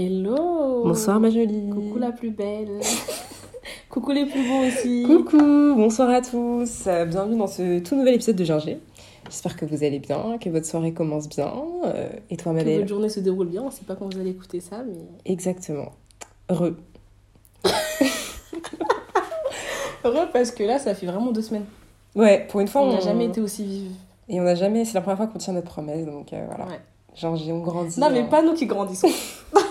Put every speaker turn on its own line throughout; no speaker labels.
Hello
Bonsoir ma jolie.
Coucou la plus belle. Coucou les plus beaux aussi.
Coucou, bonsoir à tous. Euh, Bienvenue dans ce tout nouvel épisode de Ginger. J'espère que vous allez bien, que votre soirée commence bien. Euh, et toi ma
Que
belle
votre journée se déroule bien. On sait pas quand vous allez écouter ça, mais.
Exactement. Heureux.
Heureux parce que là, ça fait vraiment deux semaines.
Ouais, pour une fois,
On n'a jamais été aussi vive.
Et on n'a jamais... C'est la première fois qu'on tient notre promesse, donc euh, voilà.
Ouais.
Ginger, on grandit.
Non, mais
hein.
pas nous qui grandissons.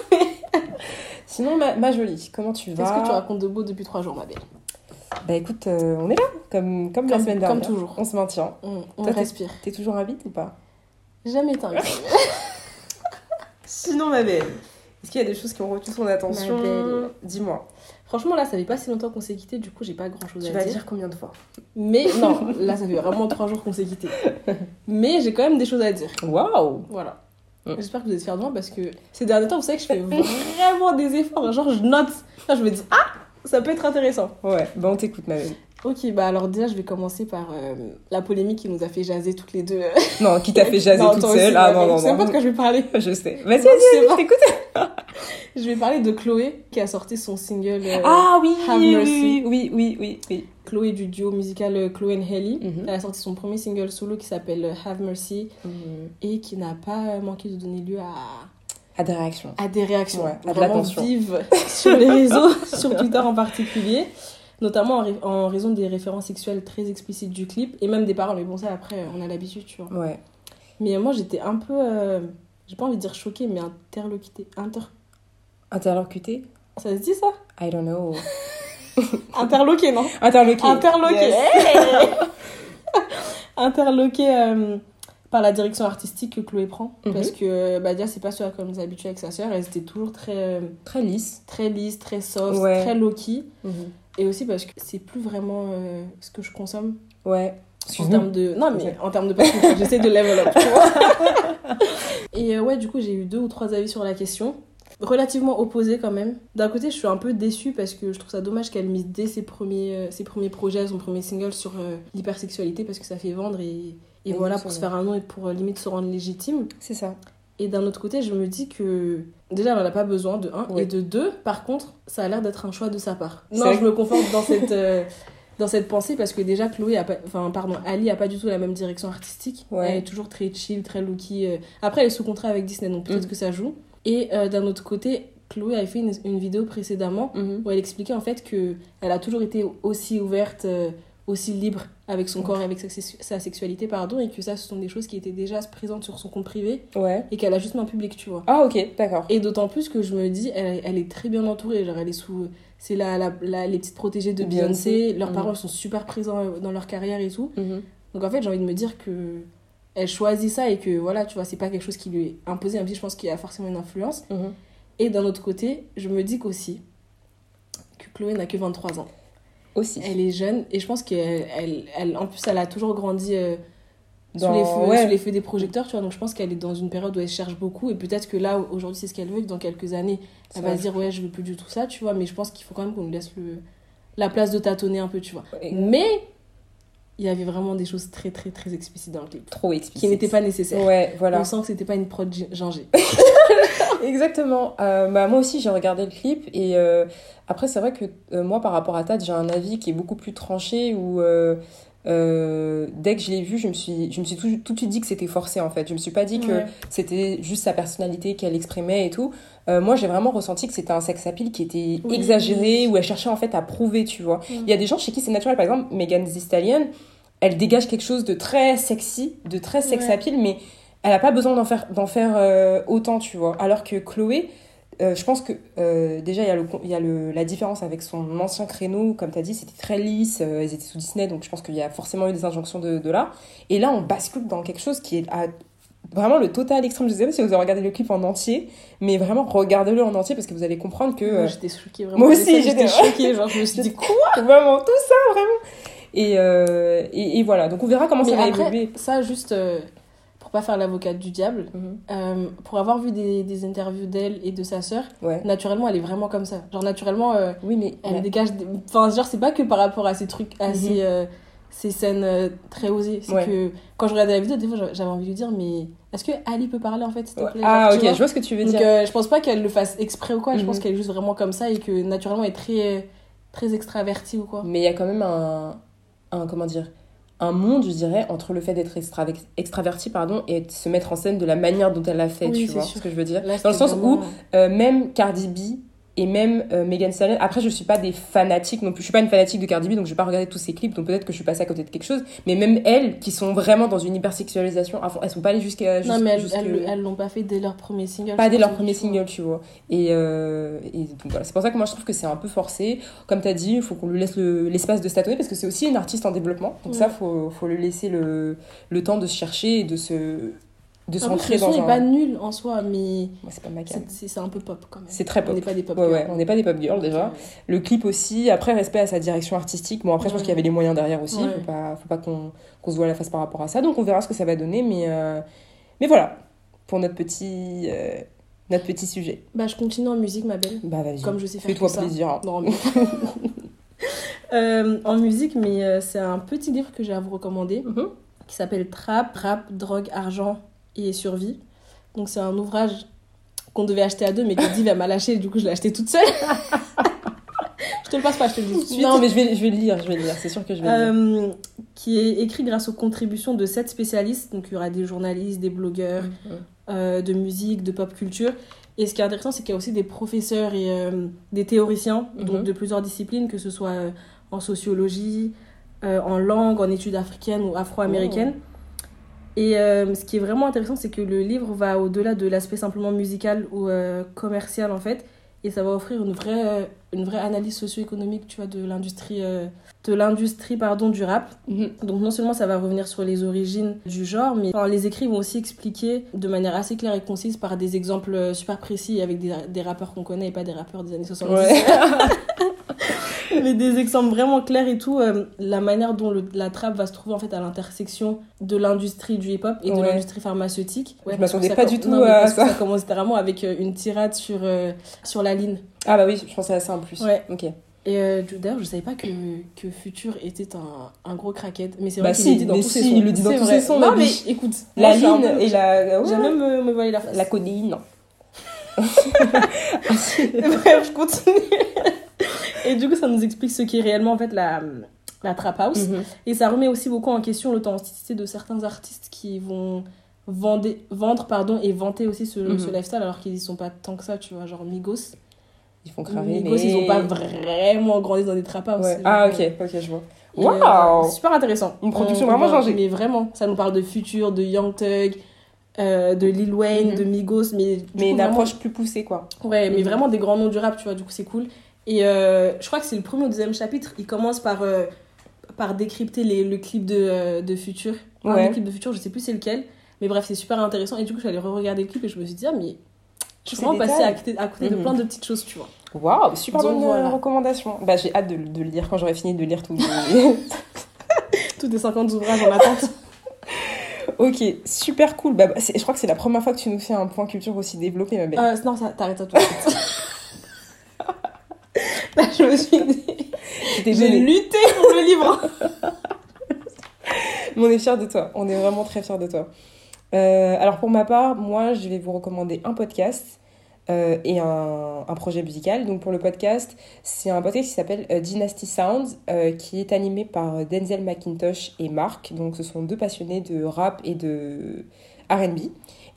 Sinon, ma, ma jolie, comment tu vas
Qu'est-ce que tu racontes de beau depuis trois jours, ma belle?
Bah écoute, euh, on est là, comme, comme, la
Comme-
semaine
comme
dernière.
toujours.
On se maintient.
On, on
Toi,
respire.
T'es toujours invite ou pas?
Jamais été invitée.
Sinon, ma belle, est-ce qu'il y a des choses qui ont retenu ton attention? Dis-moi.
Franchement, là, ça fait pas si longtemps qu'on s'est quitté, du coup, j'ai pas grand chose
Tu
à
vas
dire.
dire combien de fois?
Mais non, là, ça fait vraiment trois jours qu'on s'est quitté. Mais j'ai quand même des choses à dire.
Waouh
Voilà.
Mm.
J'espère que vous êtes fiers de moi parce que ces derniers temps, vous savez que je fais vraiment des efforts. Genre, je note. Là, je me dis, ah, ça peut être intéressant.
Ouais, bah on t'écoute, ma belle.
Ok, bah alors déjà, je vais commencer par euh, la polémique qui nous a fait jaser toutes les deux.
Non, qui t'a fait jaser
Non,
toute
aussi,
seule
ma
Ah
belle.
non, non,
Tu sais
non.
pas de quoi je vais parler.
Je sais. Vas-y,
Non,
vas-y,
c'est
vas-y,
bon.
je t'écoute.
Je vais parler de Chloé qui a sorti son single. euh,
Ah oui,
Have
oui,
Mercy.
oui, oui, oui, oui.
Chloé du duo musical euh, Chloé and Haley.
Mhm.
Elle a sorti son premier single solo qui s'appelle euh, Have Mercy et qui n'a pas euh, manqué de donner lieu à,
À des réactions.
à des réactions
Ouais, à de
vraiment vives sur les réseaux, sur Twitter en particulier, notamment en, raison des références sexuelles très explicites du clip et même des paroles. Mais bon, ça après, on a l'habitude, tu vois.
Ouais.
Mais moi, j'étais un peu, euh, j'ai pas envie de dire choquée, mais interloquée. Inter... Ça se dit ça?
I don't know.
Interloquée, non?
Interloqué.
Interloquée.
Yes.
Hey Interloquée euh, par la direction artistique que Chloé prend.
Mhm.
Parce que bah, déjà, c'est pas ce à quoi on nous a habitués avec sa sœur. Elles étaient toujours très, euh,
Très lisse.
très lisses, très soft,
Ouais.
très low-key. Et aussi parce que c'est plus vraiment euh, ce que je consomme
Ouais.
en termes de. Non, mais en termes de j'essaie de level up, tu vois. Et euh, ouais, du coup, j'ai eu deux ou trois avis sur la question. Relativement opposés quand même. D'un côté, je suis un peu déçue parce que je trouve ça dommage qu'elle mise dès ses premiers, euh, ses premiers projets, son premier single sur euh, l'hypersexualité parce que ça fait vendre et, et voilà, pour se faire un nom et pour euh, limite se rendre légitime.
C'est ça.
Et d'un autre côté, je me dis que déjà, elle n'en a pas besoin, de un. Et de deux, par contre, ça a l'air d'être un choix de sa part. Non, je me conforte dans cette, euh, dans cette pensée parce que déjà, Chloé a pas, enfin, pardon, Ali a pas du tout la même direction artistique.
Ouais.
Elle est toujours très chill, très looky. euh. Après, elle est sous contrat avec Disney, donc peut-être
Mm.
que ça joue. Et euh, d'un autre côté, Chloé avait fait une, une vidéo précédemment
Mhm.
où elle expliquait en fait que elle a toujours été aussi ouverte, euh, aussi libre avec son
Ouais.
corps et avec sa, sexu- sa sexualité, pardon, et que ça, ce sont des choses qui étaient déjà présentes sur son compte privé
Ouais.
et qu'elle a juste en public, tu vois.
Ah, ok, d'accord.
Et d'autant plus que je me dis, elle, elle est très bien entourée. Genre, elle est sous. C'est la, la, la- les petites protégées de
Beyoncé.
Leurs
Mhm.
parents sont super présents euh, dans leur carrière et tout.
Mhm.
Donc en fait, j'ai envie de me dire que elle choisit ça et que voilà, tu vois, c'est pas quelque chose qui lui est imposé, même si je pense qu'il y a forcément une influence.
Mhm.
Et d'un autre côté, je me dis qu'aussi que Chloé n'a que 23 ans.
Aussi.
Elle est jeune et je pense qu'elle, elle, elle- en plus, elle a toujours grandi euh,
Dans-
sous, les feux,
ouais.
sous les feux des projecteurs, tu vois. Donc je pense qu'elle est dans une période où elle cherche beaucoup et peut-être que là, aujourd'hui, c'est ce qu'elle veut, et que dans quelques années, elle va
va.
se dire, ouais, je veux plus du tout ça, tu vois. Mais je pense qu'il faut quand même qu'on lui laisse le, la place de tâtonner un peu, tu vois.
Ouais.
Mais il y avait vraiment des choses très, très, très explicites dans le clip
Trop explicite.
qui n'étaient pas nécessaires.
Ouais, voilà.
On sent que c'était pas une prod gi- gingée.
Exactement. Euh, bah, moi aussi, j'ai regardé le clip et euh, après, c'est vrai que euh, moi, par rapport à Tad, j'ai un avis qui est beaucoup plus tranché où euh, euh, dès que je l'ai vu, je me suis, je me suis tout, tout de suite dit que c'était forcé en fait. Je me suis pas dit que
Ouais.
c'était juste sa personnalité qu'elle exprimait et tout. Euh, moi, j'ai vraiment ressenti que c'était un sex appeal qui était
Oui.
exagéré, où elle cherchait en fait à prouver, tu vois.
Mm.
Il y a des gens chez qui c'est naturel, par exemple, Megan Thee Stallion, elle dégage quelque chose de très sexy, de très sex
Ouais.
appeal, mais elle a pas besoin d'en faire, d'en faire euh, autant, tu vois. Alors que Chloé, euh, je pense que euh, déjà, il y a, le, y a le, la différence avec son ancien créneau, comme tu as dit, c'était très lisse, ils étaient sous Disney, donc je pense qu'il y a forcément eu des injonctions de, de là. Et là, on bascule dans quelque chose qui est à vraiment le total extrême. Je sais pas si vous avez regardé le clip en entier, mais vraiment regardez-le en entier parce que vous allez comprendre que
Moi, j'étais choquée vraiment.
moi aussi,
j'étais- choquée. Genre, je me suis dit, quoi?
vraiment tout ça, vraiment. Et, euh, et, et voilà, donc on verra comment
Mais
ça va
après,
évoluer.
ça, juste euh, pour pas faire l'avocate du diable,
Mhm.
euh, pour avoir vu des, des interviews d'elle et de sa sœur,
Ouais.
naturellement, elle est vraiment comme ça. Genre, naturellement, euh,
Oui, mais
elle dégage. des- Enfin, genre, c'est pas que par rapport à ces trucs, à
Mhm.
ces, euh, ces scènes très osées. C'est
Ouais.
que quand je regardais la vidéo, des fois, j'avais envie de lui dire, mais est-ce que Ali peut parler en fait, s'il te plaît?
Ah,
Genre,
ok,
vois?
je vois ce que tu veux
Donc,
dire.
je pense pas qu'elle le fasse exprès ou quoi. Je pense
Mhm.
qu'elle est juste vraiment comme ça et que naturellement, elle est très, très extravertie ou quoi.
Mais il y a quand même un, un comment dire un monde, je dirais, entre le fait d'être extra- extraverti pardon, et de se mettre en scène de la manière dont elle l'a fait,
Oui,
tu vois
sûr.
ce que je veux dire?
Là,
Dans le sens
vraiment-
où euh, même Cardi B et même euh, Megan Stallion, après je suis pas des fanatiques non plus, je suis pas une fanatique de Cardi B, donc je vais pas regarder tous ses clips, donc peut-être que je suis passée à côté de quelque chose, mais même elles, qui sont vraiment dans une hypersexualisation à fond, elles sont pas allées jusqu'à...
Non, mais elles, l'ont pas fait dès leur premier single.
pas dès leur premier single, tu vois. Et, euh, et donc voilà, c'est pour ça que moi je trouve que c'est un peu forcé. Comme tu as dit, il faut qu'on lui laisse le- l'espace de statuer parce que c'est aussi une artiste en développement. Donc
Ouais.
ça, faut, faut lui laisser le, le temps de se chercher et de se de
le son
dans
est
un.
pas nul en soi, mais
c'est pas ma
c'est- un peu pop quand même.
C'est très
On
pop.
n'est pas des pop
Ouais, ouais,
girls.
on n'est pas des pop girls déjà. Le clip aussi, après respect à sa direction artistique. Bon, après, je pense qu'il y avait les moyens derrière aussi. Faut pas, faut pas qu'on se voit la face par rapport à ça. Donc, on verra ce que ça va donner. Mais, euh, mais voilà, pour notre petit, euh, notre petit sujet.
Bah, je continue en musique, ma belle.
Bah, vas-y.
Comme je sais faire
Fais-toi plaisir. hein.
Non, mais- Euh, en musique, mais euh, c'est un petit livre que j'ai à vous recommander
Mhm.
qui s'appelle Trap, Rap, Drogue, Argent et Survie. Donc, c'est un ouvrage qu'on devait acheter à deux, mais que Div m'a lâché, du coup, je l'ai acheté toute seule. je te le passe pas, je te le dis tout de suite.
Non, mais je vais, je vais le lire, je vais le lire, c'est sûr que je vais le lire.
Euh, qui est écrit grâce aux contributions de sept spécialistes. Donc, il y aura des journalistes, des blogueurs, euh, de musique, de pop culture. Et ce qui est intéressant, c'est qu'il y a aussi des professeurs et euh, des théoriciens, donc
Mhm.
de plusieurs disciplines, que ce soit en sociologie, en langue, en études africaines ou afro-américaines. Et euh, ce qui est vraiment intéressant, c'est que le livre va au-delà de l'aspect simplement musical ou euh, commercial, en fait. Et ça va offrir une vraie, euh, une vraie analyse socio-économique, tu vois, de l'industrie, euh, de l'industrie, pardon, du rap.
Mhm.
Donc non seulement ça va revenir sur les origines du genre, mais enfin, les écrits vont aussi expliquer de manière assez claire et concise par des exemples super précis avec des, des rappeurs qu'on connaît et pas des rappeurs des années 70.
Ouais.
mais des exemples vraiment clairs et tout, euh, la manière dont le- la trappe va se trouver en fait à l'intersection de l'industrie du hip-hop et de
Ouais.
l'industrie pharmaceutique.
Je
parce
m'attendais
ça
pas du tout
non,
à
parce que
ça.
ça commence littéralement avec euh, une tirade sur, euh, sur la ligne.
Ah, bah oui, je pensais à ça en plus.
Ouais.
Ok.
Et euh, d'ailleurs, je savais pas que, que Future était un, un gros crackhead. Mais c'est
Bah
vrai qu'il
si,
le dit dans tous
si,
ses sons.
il le dit dans tous ses sons,
Non,
ma
mais écoute,
La
je
ligne et la. Ouais.
même me, voiler la face.
La codéine, non.
Bref, je continue. Et du coup, ça nous explique ce qui est réellement en fait la, la trap house.
Mhm.
Et ça remet aussi beaucoup en question l'authenticité de certains artistes qui vont vendre, vendre pardon, et vanter aussi ce,
Mhm.
ce lifestyle alors qu'ils y sont pas tant que ça, tu vois. Genre Migos.
Ils font cramer.
Migos, ils ont pas vraiment grandi dans des trap house.
Ouais. Ah, ok, ok, je vois.
Euh,
Waouh
Super intéressant.
Une production
On-
vraiment changée.
Mais vraiment, ça nous parle de Future, de Young Thug, euh, de Lil Wayne,
Mhm.
de Migos, mais
Mais
coup,
une
vraiment-
approche plus poussée, quoi.
Ouais, mais vraiment des grands noms du rap, tu vois, du coup c'est cool. Et euh, je crois que c'est le premier ou deuxième chapitre, il commence par, euh, par décrypter les, le clip de, euh, de Future. Un
Ouais.
des clips de Future, je sais plus c'est lequel, mais bref, c'est super intéressant. Et du coup, je suis allée re-regarder le clip et je me suis dit, ah, mais je suis vraiment passée à côté, à côté de
Mhm.
plein de petites choses, tu vois.
Waouh, super
Donc
bonne
voilà.
recommandation. Bah, j'ai hâte de, de le lire quand j'aurai fini de lire
Tous les 50 ouvrages en attente.
ok, super cool. Bah, bah, je crois que c'est la première fois que tu nous fais un point culture aussi développé, ma belle.
Euh, non, ça, t'arrêtes tout de suite. Je me suis dit, j'ai lutté pour le livre.
Mais on est fiers de toi. On est vraiment très fiers de toi. Euh, alors pour ma part, moi, je vais vous recommander un podcast euh, et un, un projet musical. Donc pour le podcast, c'est un podcast qui s'appelle euh, Dynasty Sounds, qui est animé par Denzel McIntosh et Mark. Donc ce sont deux passionnés de rap et de R&B.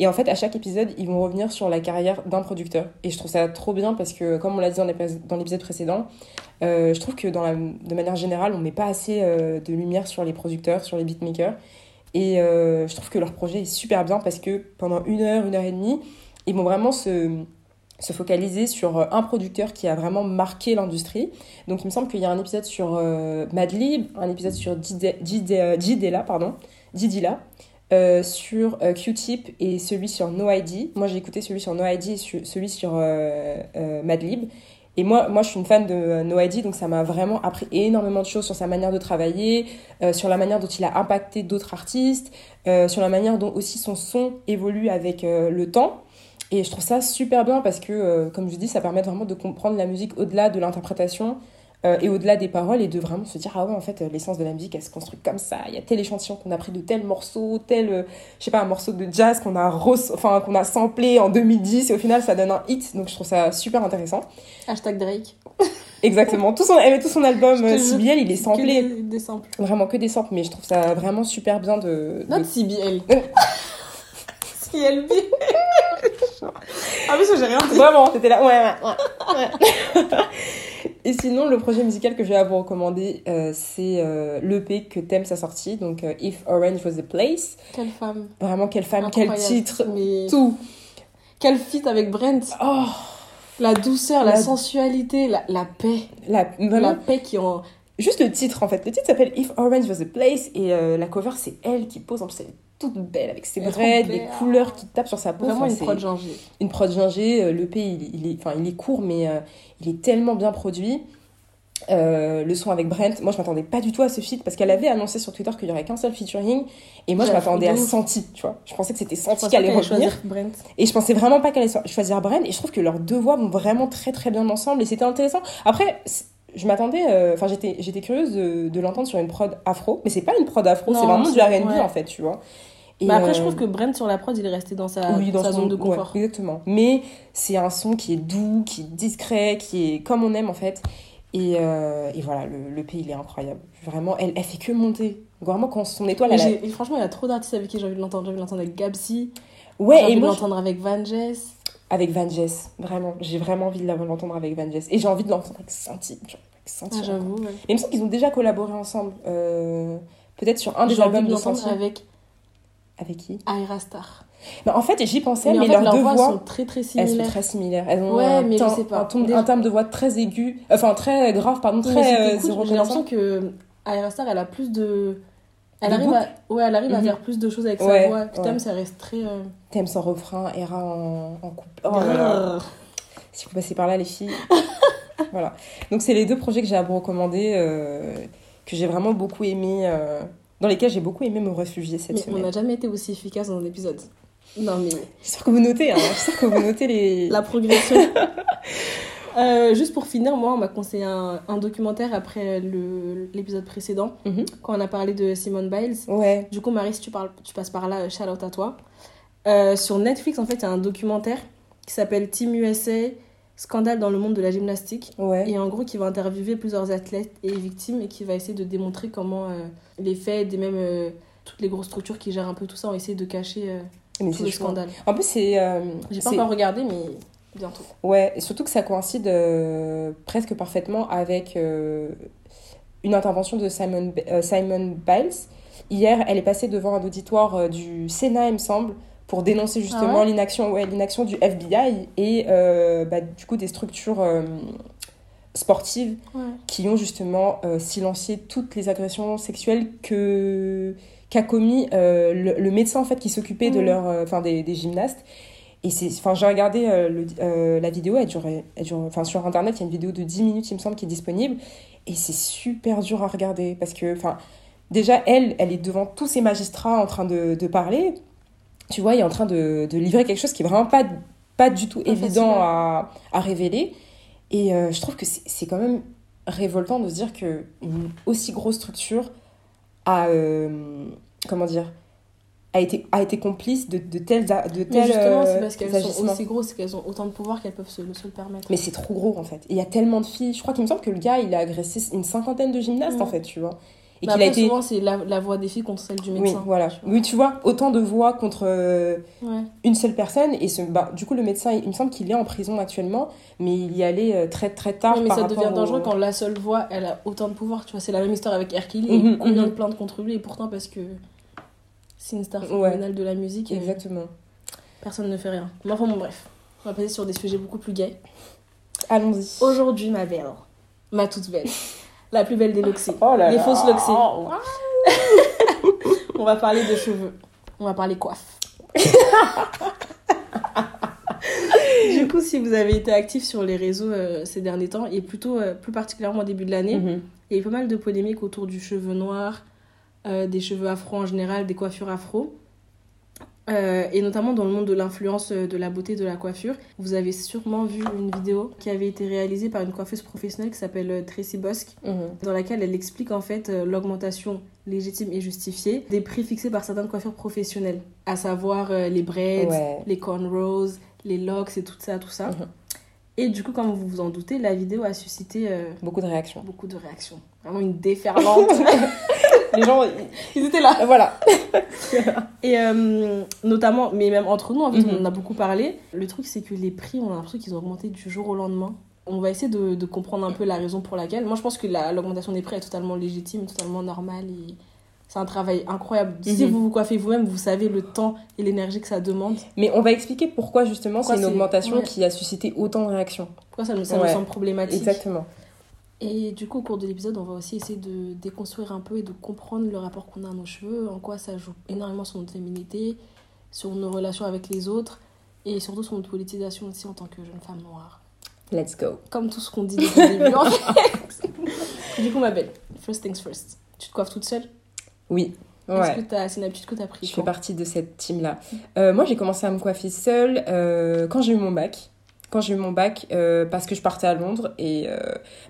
Et en fait, à chaque épisode, ils vont revenir sur la carrière d'un producteur. Et je trouve ça trop bien parce que, comme on l'a dit dans l'épis- dans l'épisode précédent, euh, je trouve que de manière générale, on met pas assez euh, de lumière sur les producteurs, sur les beatmakers. Et euh, je trouve que leur projet est super bien parce que pendant une heure, une heure et demie, ils vont vraiment se, se focaliser sur un producteur qui a vraiment marqué l'industrie. Donc il me semble qu'il y a un épisode sur Madlib, un épisode sur Dide- Dide- Didela, pardon, Didila, euh, sur euh, Q-Tip et celui sur No ID. Moi j'ai écouté celui sur No ID et celui sur euh, euh, Madlib. Et moi, moi, je suis une fan de No ID, donc ça m'a vraiment appris énormément de choses sur sa manière de travailler, sur la manière dont il a impacté d'autres artistes, sur la manière dont aussi son son évolue avec le temps. Et je trouve ça super bien parce que, comme je dis, ça permet vraiment de comprendre la musique au-delà de l'interprétation, euh, et au-delà des paroles et de vraiment se dire ah ouais en fait l'essence de la musique elle se construit comme ça. Il y a tel échantillon qu'on a pris de tel morceau tel euh, je sais pas un morceau de jazz qu'on a enfin qu'on a samplé en 2010 et au final ça donne un hit. Donc je trouve ça super intéressant.
Hashtag Drake.
Exactement. Tout son elle met tout son album CBL il est samplé.
que des, samples.
Vraiment que des samples mais je trouve ça vraiment super bien de,
de... CBL CBL ah mais ça j'ai rien dit.
Vraiment t'étais là ouais ouais, ouais. Et sinon, le projet musical que je vais à vous recommander, euh, c'est euh, l'EP que Thames a sorti, donc euh, If Orange Was a Place.
Quelle femme.
Vraiment, quelle femme, quel titre, tout.
Quel fit avec Brent.
Oh.
La douceur, la, sensualité, la, la paix.
La,
la paix qui en...
Juste le titre, en fait. Le titre s'appelle If Orange Was a Place, et la cover, c'est elle qui pose, en plus, toute belle avec ses braids, les couleurs qui tapent sur sa peau.
Vraiment une prod gingé.
Une prod gingé. Le P, il, il, est, enfin, il est court, mais il est tellement bien produit. Euh, le son avec Brent, moi je m'attendais pas du tout à ce feat parce qu'elle avait annoncé sur Twitter qu'il y aurait qu'un seul featuring et moi je m'attendais à Santi, tu vois. Je pensais que c'était Santi qui allait revenir.
Brent.
Et je pensais vraiment pas qu'elle allait choisir Brent et je trouve que leurs deux voix vont vraiment très très bien ensemble et c'était intéressant. Après, je m'attendais, euh, enfin j'étais j'étais curieuse de, l'entendre sur une prod afro, mais c'est pas une prod afro, c'est vraiment du R&B en fait, tu vois.
mais après, je trouve euh, que Brent sur la prod, il est resté dans sa, sa zone de confort.
exactement. Mais c'est un son qui est doux, qui est discret, qui est comme on aime en fait. Et, euh, et voilà, le, le, pays, il est incroyable. Vraiment, elle, elle fait que monter. Vraiment, quand son étoile...
Elle a... Franchement, il y a trop d'artistes avec qui j'ai envie de l'entendre. J'ai envie de l'entendre avec Gabsy.
Ouais,
j'ai envie
de
l'entendre avec Van Jess.
Avec Van Jess, vraiment. J'ai vraiment envie de l'entendre avec Van Jess. Et j'ai envie de l'entendre avec Santi.
Ah, j'avoue, ouais.
Et il me semble qu'ils ont déjà collaboré ensemble. Euh, Peut-être sur un des albums de, de Santi.
avec...
Avec qui?
Aira Star.
Bah, en fait, j'y pensais, mais, leurs deux voix,
sont très très similaires.
Elles sont très similaires. Elles ont
ouais,
un,
mais je sais pas.
Un, terme de voix très aigu, enfin très grave, pardon, très
euh, cool. J'ai l'impression que Star, elle a plus de. Elle arrive, à... Ouais, elle arrive à mhm. faire plus de choses avec sa voix. Thème, ça reste très. Euh...
Thème sans refrain, Era en, en. Oh là. Si vous passez par là, les filles. voilà. Donc, c'est les deux projets que j'ai à vous recommander, euh, que j'ai vraiment beaucoup aimé. Euh, dans lesquels j'ai beaucoup aimé me réfugier cette
mais
semaine.
On n'a jamais été aussi efficace dans un épisode. Non, mais.
J'espère que vous notez, hein. J'espère que vous notez les.
La progression. Euh, juste pour finir, moi, on m'a conseillé un, un, documentaire après l'épisode précédent,
mhm.
quand on a parlé de Simone Biles.
Ouais.
Du coup, Marie, si tu, parles, tu passes par là, shout out à toi. Euh, sur Netflix, en fait, il y a un documentaire qui s'appelle Team USA Scandale dans le monde de la gymnastique.
Ouais.
Et en gros, qui va interviewer plusieurs athlètes et victimes et qui va essayer de démontrer comment euh, les faits et même toutes les grosses structures qui gèrent un peu tout ça ont essayé de cacher mais tous les scandales.
En plus, c'est.
J'ai pas encore regardé, mais bientôt.
Ouais, et surtout que ça coïncide euh, presque parfaitement avec euh, une intervention de Simon, Simon Biles. Hier, elle est passée devant un auditoire du Sénat, il me semble, pour dénoncer justement ah l'inaction ouais, l'inaction du FBI et bah, du coup des structures sportives qui ont justement silencié toutes les agressions sexuelles que qu'a commis euh, le, médecin en fait qui s'occupait de leur euh, enfin des, des, gymnastes et c'est enfin j'ai regardé euh, le, la vidéo elle dure, elle dure enfin sur internet il y a une vidéo de 10 minutes il me semble qui est disponible. Et c'est super dur à regarder parce que enfin déjà elle elle est devant tous ces magistrats en train de, de parler. Tu vois il est en train de, de, livrer quelque chose qui est vraiment pas pas du tout évident à, à révéler. Et je trouve que c'est quand même révoltant de se dire que une aussi grosse structure a euh, comment dire a été, a été complice de, de telles de
tels, justement c'est parce qu'elles sont aussi grosses qu'elles ont autant de pouvoir qu'elles peuvent se, se, le permettre.
Mais c'est trop gros en fait. Il y a tellement de filles. Je crois qu'il me semble que le gars il a agressé une cinquantaine de gymnastes en fait tu vois.
Et bah qu'il a été souvent c'est la, la, voix des filles contre celle du médecin
oui voilà. oui tu vois autant de voix contre euh, une seule personne. Et ce, bah, du coup le médecin il, me semble qu'il est en prison actuellement mais il y allait euh, très très tard
mais ça devient dangereux quand la seule voix elle a autant de pouvoir tu vois. C'est la même histoire avec Hercule mhm, combien mhm. de plaintes contre lui. Et pourtant parce que c'est une star phénoménale de la musique
exactement
personne ne fait rien mais enfin bon bref on va passer sur des sujets beaucoup plus gays
allons-y
aujourd'hui ma belle ma toute belle la plus belle des loxées.
Oh
les
là
fausses loxées. on va parler de cheveux. On va parler coiffe. du coup, si vous avez été actif sur les réseaux euh, ces derniers temps, et plutôt euh, plus particulièrement au début de l'année,
mhm.
il y a eu pas mal de polémiques autour du cheveu noir, euh, des cheveux afro en général, des coiffures afro. Euh, et notamment dans le monde de l'influence euh, de la beauté de la coiffure. Vous avez sûrement vu une vidéo qui avait été réalisée par une coiffeuse professionnelle qui s'appelle Tracy Bosque,
Mhm.
dans laquelle elle explique en fait l'augmentation légitime et justifiée des prix fixés par certaines coiffures professionnelles, à savoir les braids,
Ouais.
les cornrows, les locks et tout ça, tout ça.
Mhm.
Et du coup, comme vous vous en doutez, la vidéo a suscité euh,
Beaucoup de réactions.
beaucoup de réactions. Vraiment une déferlante.
Les gens,
Ils étaient là.
voilà.
Et euh, notamment, mais même entre nous, en fait,
Mhm.
on en a beaucoup parlé. Le truc, c'est que les prix, on a l'impression qu'ils ont augmenté du jour au lendemain. On va essayer de, de comprendre un peu la raison pour laquelle. Moi, je pense que la- l'augmentation des prix est totalement légitime, totalement normale. Et c'est un travail incroyable. Si
Mhm.
vous vous coiffez vous-même, vous savez le temps et l'énergie que ça demande.
Mais on va expliquer pourquoi justement c'est une augmentation
ouais.
qui a suscité autant de réactions.
Pourquoi ça
Ouais.
semble problématique
Exactement.
Et du coup, au cours de l'épisode, on va aussi essayer de déconstruire un peu et de comprendre le rapport qu'on a à nos cheveux, en quoi ça joue énormément sur notre féminité, sur nos relations avec les autres et surtout sur notre politisation aussi en tant que jeune femme noire.
Let's go.
Comme tout ce qu'on dit depuis le début, en fait. du coup, ma belle, first things first. Tu te coiffes toute seule?
Oui. Ouais.
c'est une habitude que tu as pris
Je fais partie de cette team-là. Euh, moi, j'ai commencé à me coiffer seule euh, quand j'ai eu mon bac. Quand j'ai eu mon bac, euh, parce que je partais à Londres et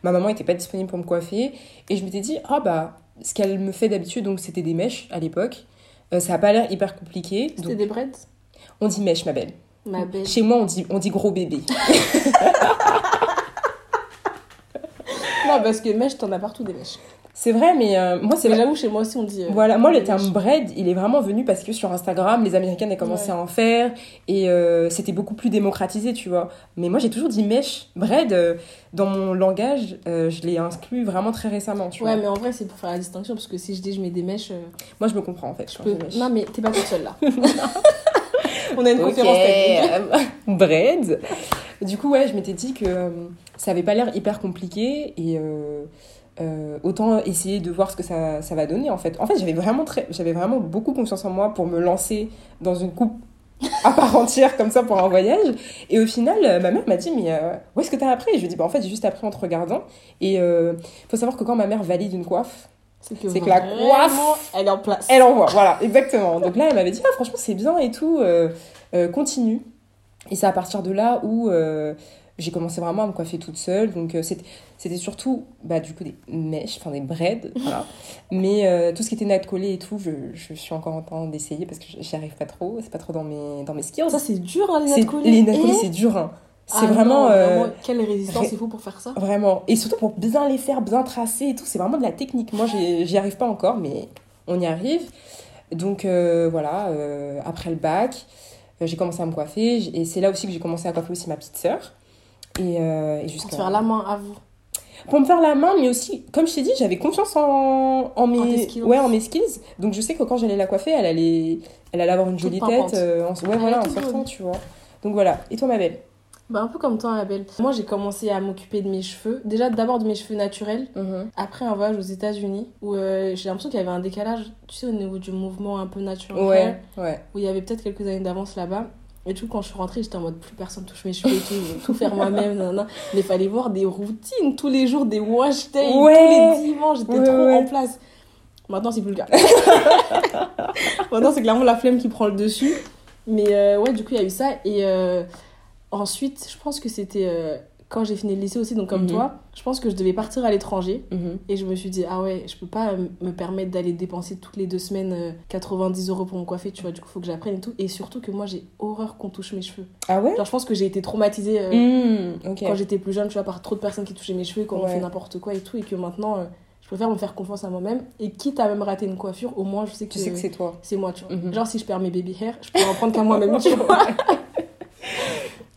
ma maman n'était pas disponible pour me coiffer. Et je m'étais dit, ah bah, ce qu'elle me fait d'habitude, donc c'était des mèches à l'époque. Ça a pas l'air hyper compliqué.
C'était
Donc,
des braids?
On dit mèche, ma belle.
Ma belle.
Chez moi, on dit, on dit gros bébé.
Non, parce que mèche, t'en as partout des mèches.
C'est vrai, mais euh, moi, c'est vrai.
j'avoue, chez moi aussi, on dit. euh,
Voilà, moi le terme bread, il est vraiment venu parce que sur Instagram, les Américaines ont commencé
Ouais.
à en faire et euh, c'était beaucoup plus démocratisé, tu vois. Mais moi j'ai toujours dit mèche, bread, dans mon langage, je l'ai inclus vraiment très récemment, tu
Ouais,
vois.
mais en vrai, c'est pour faire la distinction parce que si je dis je mets des mèches.
Moi je me comprends en fait.
Je
quand
peux...
je dis mèche.
Non, mais t'es pas toute seule là. On a une
Ok,
conférence technique.
bread. Du coup, ouais, je m'étais dit que ça avait pas l'air hyper compliqué et euh, euh, autant essayer de voir ce que ça, ça va donner en fait. En fait, j'avais vraiment, très, j'avais vraiment beaucoup confiance en moi pour me lancer dans une coupe à part entière comme ça pour un voyage. Et au final, euh, ma mère m'a dit Mais euh, où est-ce que t'as appris? Et je lui ai dit bah, En fait, j'ai juste appris en te regardant. Et il faut savoir que quand ma mère valide une coiffe,
C'est que,
C'est que la coiffe,
elle est en place.
elle envoie, voilà, exactement. Donc là, elle m'avait dit, ah, franchement, c'est bien et tout, euh, euh, continue. Et c'est à partir de là où euh, j'ai commencé vraiment à me coiffer toute seule. Donc euh, c'était surtout, bah, du coup, des mèches, enfin des braids, voilà. Mais euh, tout ce qui était natte collée et tout, je, je suis encore en train d'essayer parce que j'y arrive pas trop, c'est pas trop dans mes, dans mes skills.
Ça, c'est dur, hein, les
C'est-
nattes collées.
Les nattes collées, c'est dur, hein. C'est
Ah non,
vraiment... euh,
vraiment, Quelle résistance
ré-
il faut pour faire ça
Vraiment. Et surtout pour bien les faire, bien tracer et tout, c'est vraiment de la technique. Moi, j'y arrive pas encore, mais on y arrive. Donc euh, voilà, euh, après le bac, j'ai commencé à me coiffer. Et c'est là aussi que j'ai commencé à coiffer aussi ma petite sœur. Et, euh, et
Pour
jusqu'à...
te faire la main à vous.
Pour me faire la main, mais aussi, comme je t'ai dit, j'avais confiance en, en, mes...
skills.
ouais, en mes skills. Donc je sais que quand j'allais la coiffer, elle allait, elle allait avoir une jolie tête. euh, en... Ouais, voilà, en sortant, tu vois. Donc voilà. Et toi, ma belle?
Bah, un peu comme toi, Abel. Moi, j'ai commencé à m'occuper de mes cheveux. Déjà, d'abord de mes cheveux naturels.
Mhm.
Après un voyage aux États-Unis où euh, j'ai l'impression qu'il y avait un décalage, tu sais, au niveau du mouvement un peu naturel.
Ouais, ouais.
où il y avait peut-être quelques années d'avance là-bas. Et du coup, quand je suis rentrée, j'étais en mode plus personne touche mes cheveux et tout, je tout faire moi-même. nanana. Mais il fallait voir des routines tous les jours, des wash days,
Ouais.
tous les dimanches, j'étais
Ouais,
trop
ouais.
en place. Maintenant, c'est plus le cas. Maintenant, c'est clairement la flemme qui prend le dessus. Mais euh, ouais, du coup, il y a eu ça. Et euh, ensuite, je pense que c'était euh, quand j'ai fini le lycée aussi, donc comme
Mhm.
toi, je pense que je devais partir à l'étranger.
Mhm.
Et je me suis dit, ah ouais, je peux pas euh, me permettre d'aller dépenser toutes les deux semaines euh, 90 euros pour me coiffer, tu vois, du coup, faut que j'apprenne et tout. Et surtout que moi, j'ai horreur qu'on touche mes cheveux.
Ah ouais?
Genre, je pense que j'ai été traumatisée euh,
Ok.
quand j'étais plus jeune, tu vois, par trop de personnes qui touchaient mes cheveux, quand on
Ouais.
fait n'importe quoi et tout. Et que maintenant, euh, je préfère me faire confiance à moi-même. Et quitte à même rater une coiffure, au moins, je sais que,
Tu sais que c'est toi.
c'est moi, tu vois.
Mhm.
Genre, si je perds mes baby hair, je peux en prendre qu'à moi-même, tu vois.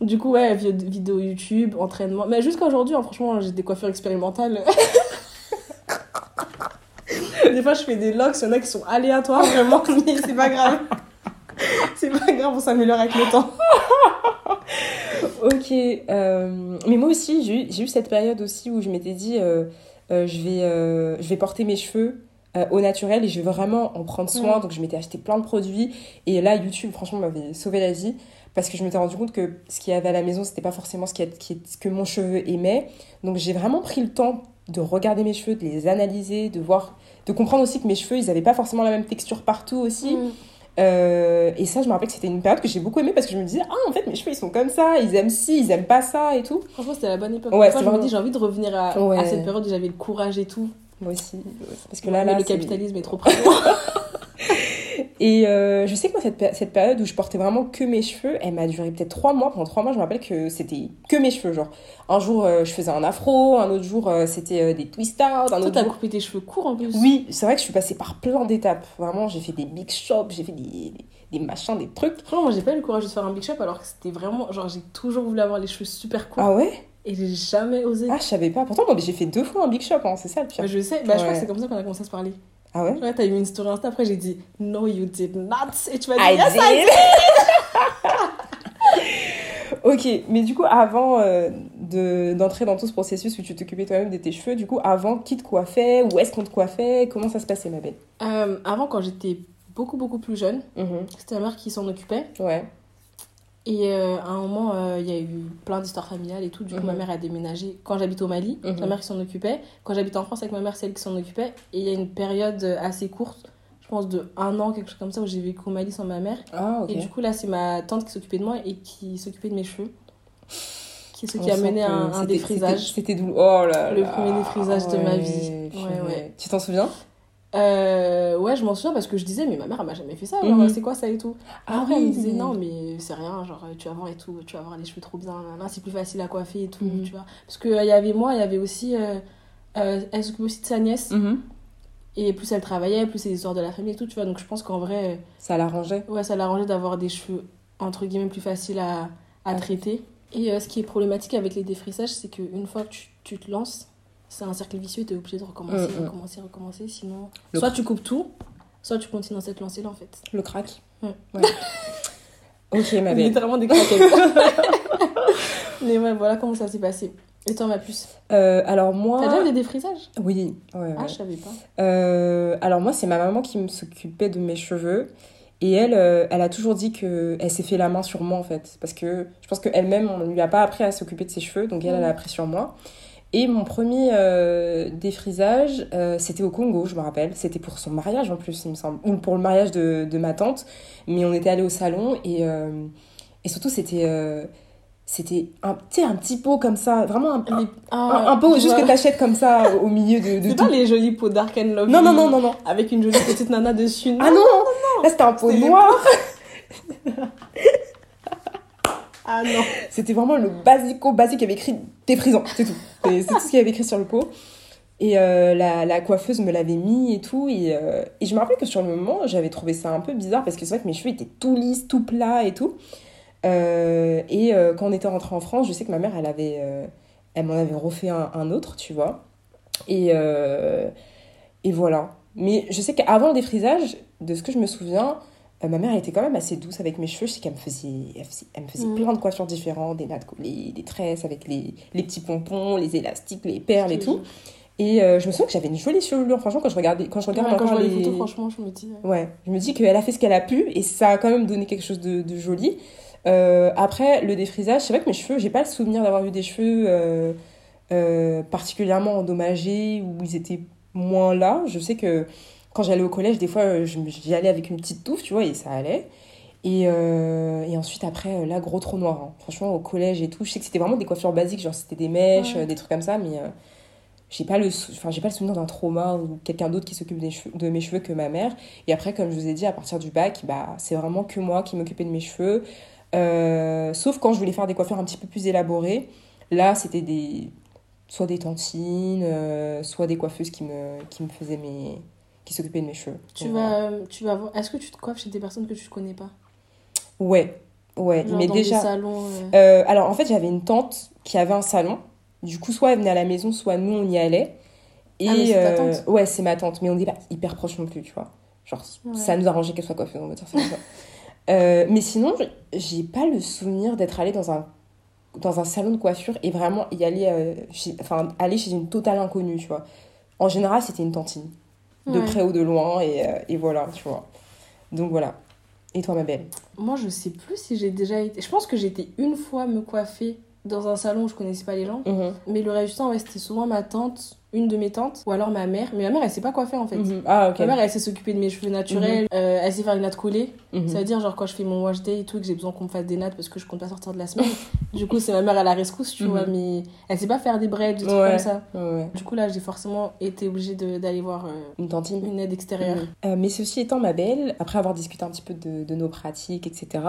Du coup, ouais, vi- vidéo YouTube, entraînement. Mais jusqu'à aujourd'hui, hein, franchement, j'ai des coiffures expérimentales. des fois, je fais des locks, il y en a qui sont aléatoires, vraiment, mais c'est pas grave. C'est pas grave, on s'améliore avec le temps.
Ok, euh, mais moi aussi, j'ai eu, j'ai eu cette période aussi où je m'étais dit, euh, euh, je, vais, je vais porter mes cheveux euh, au naturel et je vais vraiment en prendre soin. Donc je m'étais acheté plein de produits. Et là, YouTube, franchement, m'avait sauvé la vie parce que je m'étais rendu compte que ce qu'il y avait à la maison, c'était pas forcément ce, qui que mon cheveu aimait. Donc j'ai vraiment pris le temps de regarder mes cheveux, de les analyser, de voir, de comprendre aussi que mes cheveux, ils avaient pas forcément la même texture partout aussi. Euh, et ça, je me rappelle que c'était une période que j'ai beaucoup aimée parce que je me disais, ah, en fait, mes cheveux, ils sont comme ça, ils aiment ci, ils aiment pas ça et tout.
Franchement, c'était la bonne époque.
Ouais,
Moi, je me dis, j'ai envie de revenir à,
Ouais.
à cette période où j'avais le courage et tout.
Moi aussi. Parce que là, là,
le capitalisme est trop présent.
Et euh, je sais que moi, cette, cette période où je portais vraiment que mes cheveux, elle m'a duré peut-être trois mois. Pendant trois mois, je me rappelle que c'était que mes cheveux. Genre, un jour, euh, je faisais un afro, un autre jour, euh, c'était des twist out, un
Toi, t'as
jour.
coupé tes cheveux courts en plus.
Oui, c'est vrai que je suis passée par plein d'étapes. Vraiment, j'ai fait des big shops, j'ai fait des, des machins, des trucs.
Franchement, moi, j'ai pas eu le courage de faire un big shop alors que c'était vraiment. Genre, j'ai toujours voulu avoir les cheveux super courts.
Ah ouais?
Et j'ai jamais osé.
Ah, je savais pas. Pourtant, moi, j'ai fait deux fois un big shop, hein, c'est ça le pire.
Bah, je sais, bah, je crois que c'est comme ça qu'on a commencé à se parler.
Ah ouais?
Ouais, t'as eu une story Insta, après j'ai dit No, you did not. Et tu m'as dit
I
Yes, I
did. ok, mais du coup, avant euh, de- d'entrer dans tout ce processus où tu t'occupais toi-même de tes cheveux, du coup, avant, qui te coiffait Où est-ce qu'on te coiffait Comment ça se passait, ma belle
Euh, avant, quand j'étais beaucoup, beaucoup plus jeune,
Mhm.
c'était ma mère qui s'en occupait.
Ouais.
Et euh, à un moment, euh, il y a eu plein d'histoires familiales et tout. Du coup,
Mhm.
ma mère a déménagé quand j'habite au Mali.
Mhm.
C'est ma mère qui s'en occupait. Quand j'habite en France avec ma mère, c'est elle qui s'en occupait. Et il y a une période assez courte, je pense de un an, quelque chose comme ça, où j'ai vécu au Mali sans ma mère.
Ah.
Et du coup, là, c'est ma tante qui s'occupait de moi et qui s'occupait de mes cheveux. Qui est ce qui a mené un, un défrisage.
C'était douloureux. Oh là
Le premier défrisage de ma vie.
Ouais,
Ouais, ouais.
Tu t'en souviens?
Euh, ouais, je m'en souviens parce que je disais, mais ma mère, elle m'a jamais fait ça.
Mhm.
c'est quoi ça et tout
Ah
Après, elle me
oui.
disait, non, mais c'est rien, genre, tu vas voir et tout, tu vas avoir les cheveux trop bien, c'est plus facile à coiffer et tout,
Mhm.
tu vois. Parce qu'il y avait moi, il y avait aussi. euh, euh, elle s'occupait aussi de sa nièce,
Mhm.
et plus elle travaillait, plus c'est l'histoire de la famille et tout, tu vois. Donc je pense qu'en vrai,
Ça l'arrangeait.
euh, ouais, ça l'arrangeait d'avoir des cheveux, entre guillemets, plus faciles à, à traiter. Et euh, ce qui est problématique avec les défrissages, c'est qu'une fois que tu, tu te lances, c'est un cercle vicieux, tu es obligé de recommencer,
Mhm.
recommencer, recommencer, sinon.
Le
soit tu coupes tout, soit tu continues dans cette lancée-là, en fait.
Le crack.
Ouais.
Ouais. ok, ma belle.
Littéralement des. Mais ouais, voilà comment ça s'est passé. Et toi, ma puce
Euh, alors moi.
T'as déjà des défrisages
Oui. Ouais, ouais.
Ah, je savais pas.
Euh, alors moi, c'est ma maman qui me s'occupait de mes cheveux. Et elle, euh, elle a toujours dit que elle s'est fait la main sur moi en fait. Parce que je pense qu'elle-même, on ne lui a pas appris à s'occuper de ses cheveux. Donc elle, elle a appris sur moi. Et mon premier euh, défrisage, euh, c'était au Congo, je me rappelle. C'était pour son mariage en plus, il me semble. Ou pour le mariage de, de ma tante. Mais on était allé au salon et, euh, et surtout, c'était... c'était un, un petit pot comme ça, vraiment un, un,
Ah,
un pot juste que t'achètes comme ça au milieu de, de
C'est pas les jolis pots Dark and Love
Non, non, non, non, non.
Avec une jolie petite nana dessus.
Ah non, Là, c'était un pot noir.
Ah non.
C'était vraiment le basico basique. Il avait écrit défrisant, c'est tout. C'est tout ce qu'il avait écrit sur le pot. Et euh, la, la coiffeuse me l'avait mis et tout. Et, euh, et je me rappelle que sur le moment, j'avais trouvé ça un peu bizarre parce que c'est vrai que mes cheveux étaient tout lisses, tout plats et tout. Euh, et quand on était rentré en France, je sais que ma mère, elle avait, elle m'en avait refait un, un autre, tu vois. Et, et voilà. Mais je sais qu'avant le défrisage, de ce que je me souviens, euh, ma mère elle était quand même assez douce avec mes cheveux. Je sais qu'elle me faisait, elle faisait, elle me faisait
Mhm.
plein de coiffures différentes, des nattes collées, des tresses avec les, les petits pompons, les élastiques, les perles et tout. Et euh, je me souviens que j'avais une jolie chevelure. Franchement, quand je, regardais, quand je regarde
Ouais, quand je
encore
les
les...
photos, franchement, je me dis. euh,
Ouais, je me dis qu'elle a fait ce qu'elle a pu et ça a quand même donné quelque chose de, de joli. Euh, après, le défrisage, c'est vrai que mes cheveux, j'ai pas le souvenir d'avoir eu des cheveux particulièrement endommagés ou ils étaient moins là. Je sais que quand j'allais au collège, des fois, euh, j'y allais avec une petite touffe, tu vois, et ça allait. Et, euh, et ensuite, après, euh, là, gros trou noir. hein. Franchement, au collège et tout, je sais que c'était vraiment des coiffures basiques, genre c'était des mèches,
Ouais.
des trucs comme ça, mais euh, j'ai pas le sou- enfin j'ai pas le souvenir d'un trauma ou quelqu'un d'autre qui s'occupe de mes cheveux que ma mère et après comme je vous ai dit à partir du bac bah c'est vraiment que moi qui m'occupais de mes cheveux Euh, sauf quand je voulais faire des coiffures un petit peu plus élaborées là c'était des soit des tantines soit des coiffeuses qui me qui me faisaient mes qui s'occupaient de mes cheveux
Tu
voilà.
vas, euh, tu vas voir. Est-ce que tu te coiffes chez des personnes que tu ne connais pas?
Ouais ouais
Genre
mais
dans
déjà
des salons. euh,
Euh, alors en fait j'avais une tante qui avait un salon. Du coup soit elle venait à la maison, soit nous on y allait. Et
Ah, c'est ta
euh,
tante?
ouais c'est ma tante, mais on n'est pas hyper proches non plus, tu vois. Genre
Ouais.
ça nous arrangeait qu'elle soit ça comme ça. Euh, mais sinon j'ai pas le souvenir d'être allée dans un dans un salon de coiffure et vraiment y aller, euh, chez- enfin aller chez une totale inconnue, tu vois. En général c'était une tantine, de
Ouais.
près ou de loin et, euh, et voilà, tu vois. Donc voilà. Et toi ma belle?
Moi, je sais plus si j'ai déjà été. Je pense que j'ai été une fois me coiffer dans un salon où je connaissais pas les gens.
Mhm.
Mais le reste du temps, ouais, c'était souvent ma tante. Une de mes tantes ou alors ma mère. Mais ma mère, elle sait pas quoi faire en fait.
Mhm. Ah, ok.
Ma mère, elle sait s'occuper de mes cheveux naturels, euh, elle sait faire une natte collée.
Mhm.
Ça veut dire, genre, quand je fais mon wash day et tout, que j'ai besoin qu'on me fasse des nattes parce que je compte pas sortir de la semaine. du coup, c'est ma mère à la rescousse, tu
Mhm.
vois, mais elle sait pas faire des braids, des trucs
Ouais.
comme ça.
Ouais.
Du coup, là, j'ai forcément été obligée d'aller voir euh,
Une tantine.
une aide extérieure.
Euh, mais ceci étant, ma belle, après avoir discuté un petit peu de, de nos pratiques, etc.,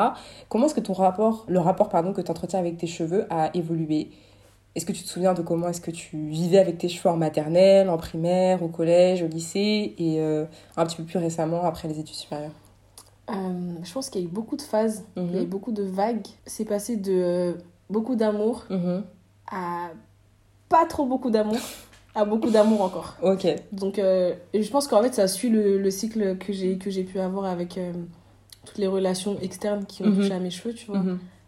comment est-ce que ton rapport, le rapport pardon, que tu entretiens avec tes cheveux a évolué? Est-ce que tu te souviens de comment est-ce que tu vivais avec tes cheveux en maternelle, en primaire, au collège, au lycée et euh, un petit peu plus récemment après les études supérieures?
Euh, je pense qu'il y a eu beaucoup de phases, il y a eu
Mhm.
beaucoup de vagues. C'est passé de euh, beaucoup d'amour
Mhm.
à pas trop beaucoup d'amour à beaucoup d'amour encore.
Ok.
Donc, euh, je pense qu'en fait, ça suit le, le cycle que j'ai pu avoir avec toutes les relations externes qui ont
Mhm.
touché à mes cheveux, tu vois.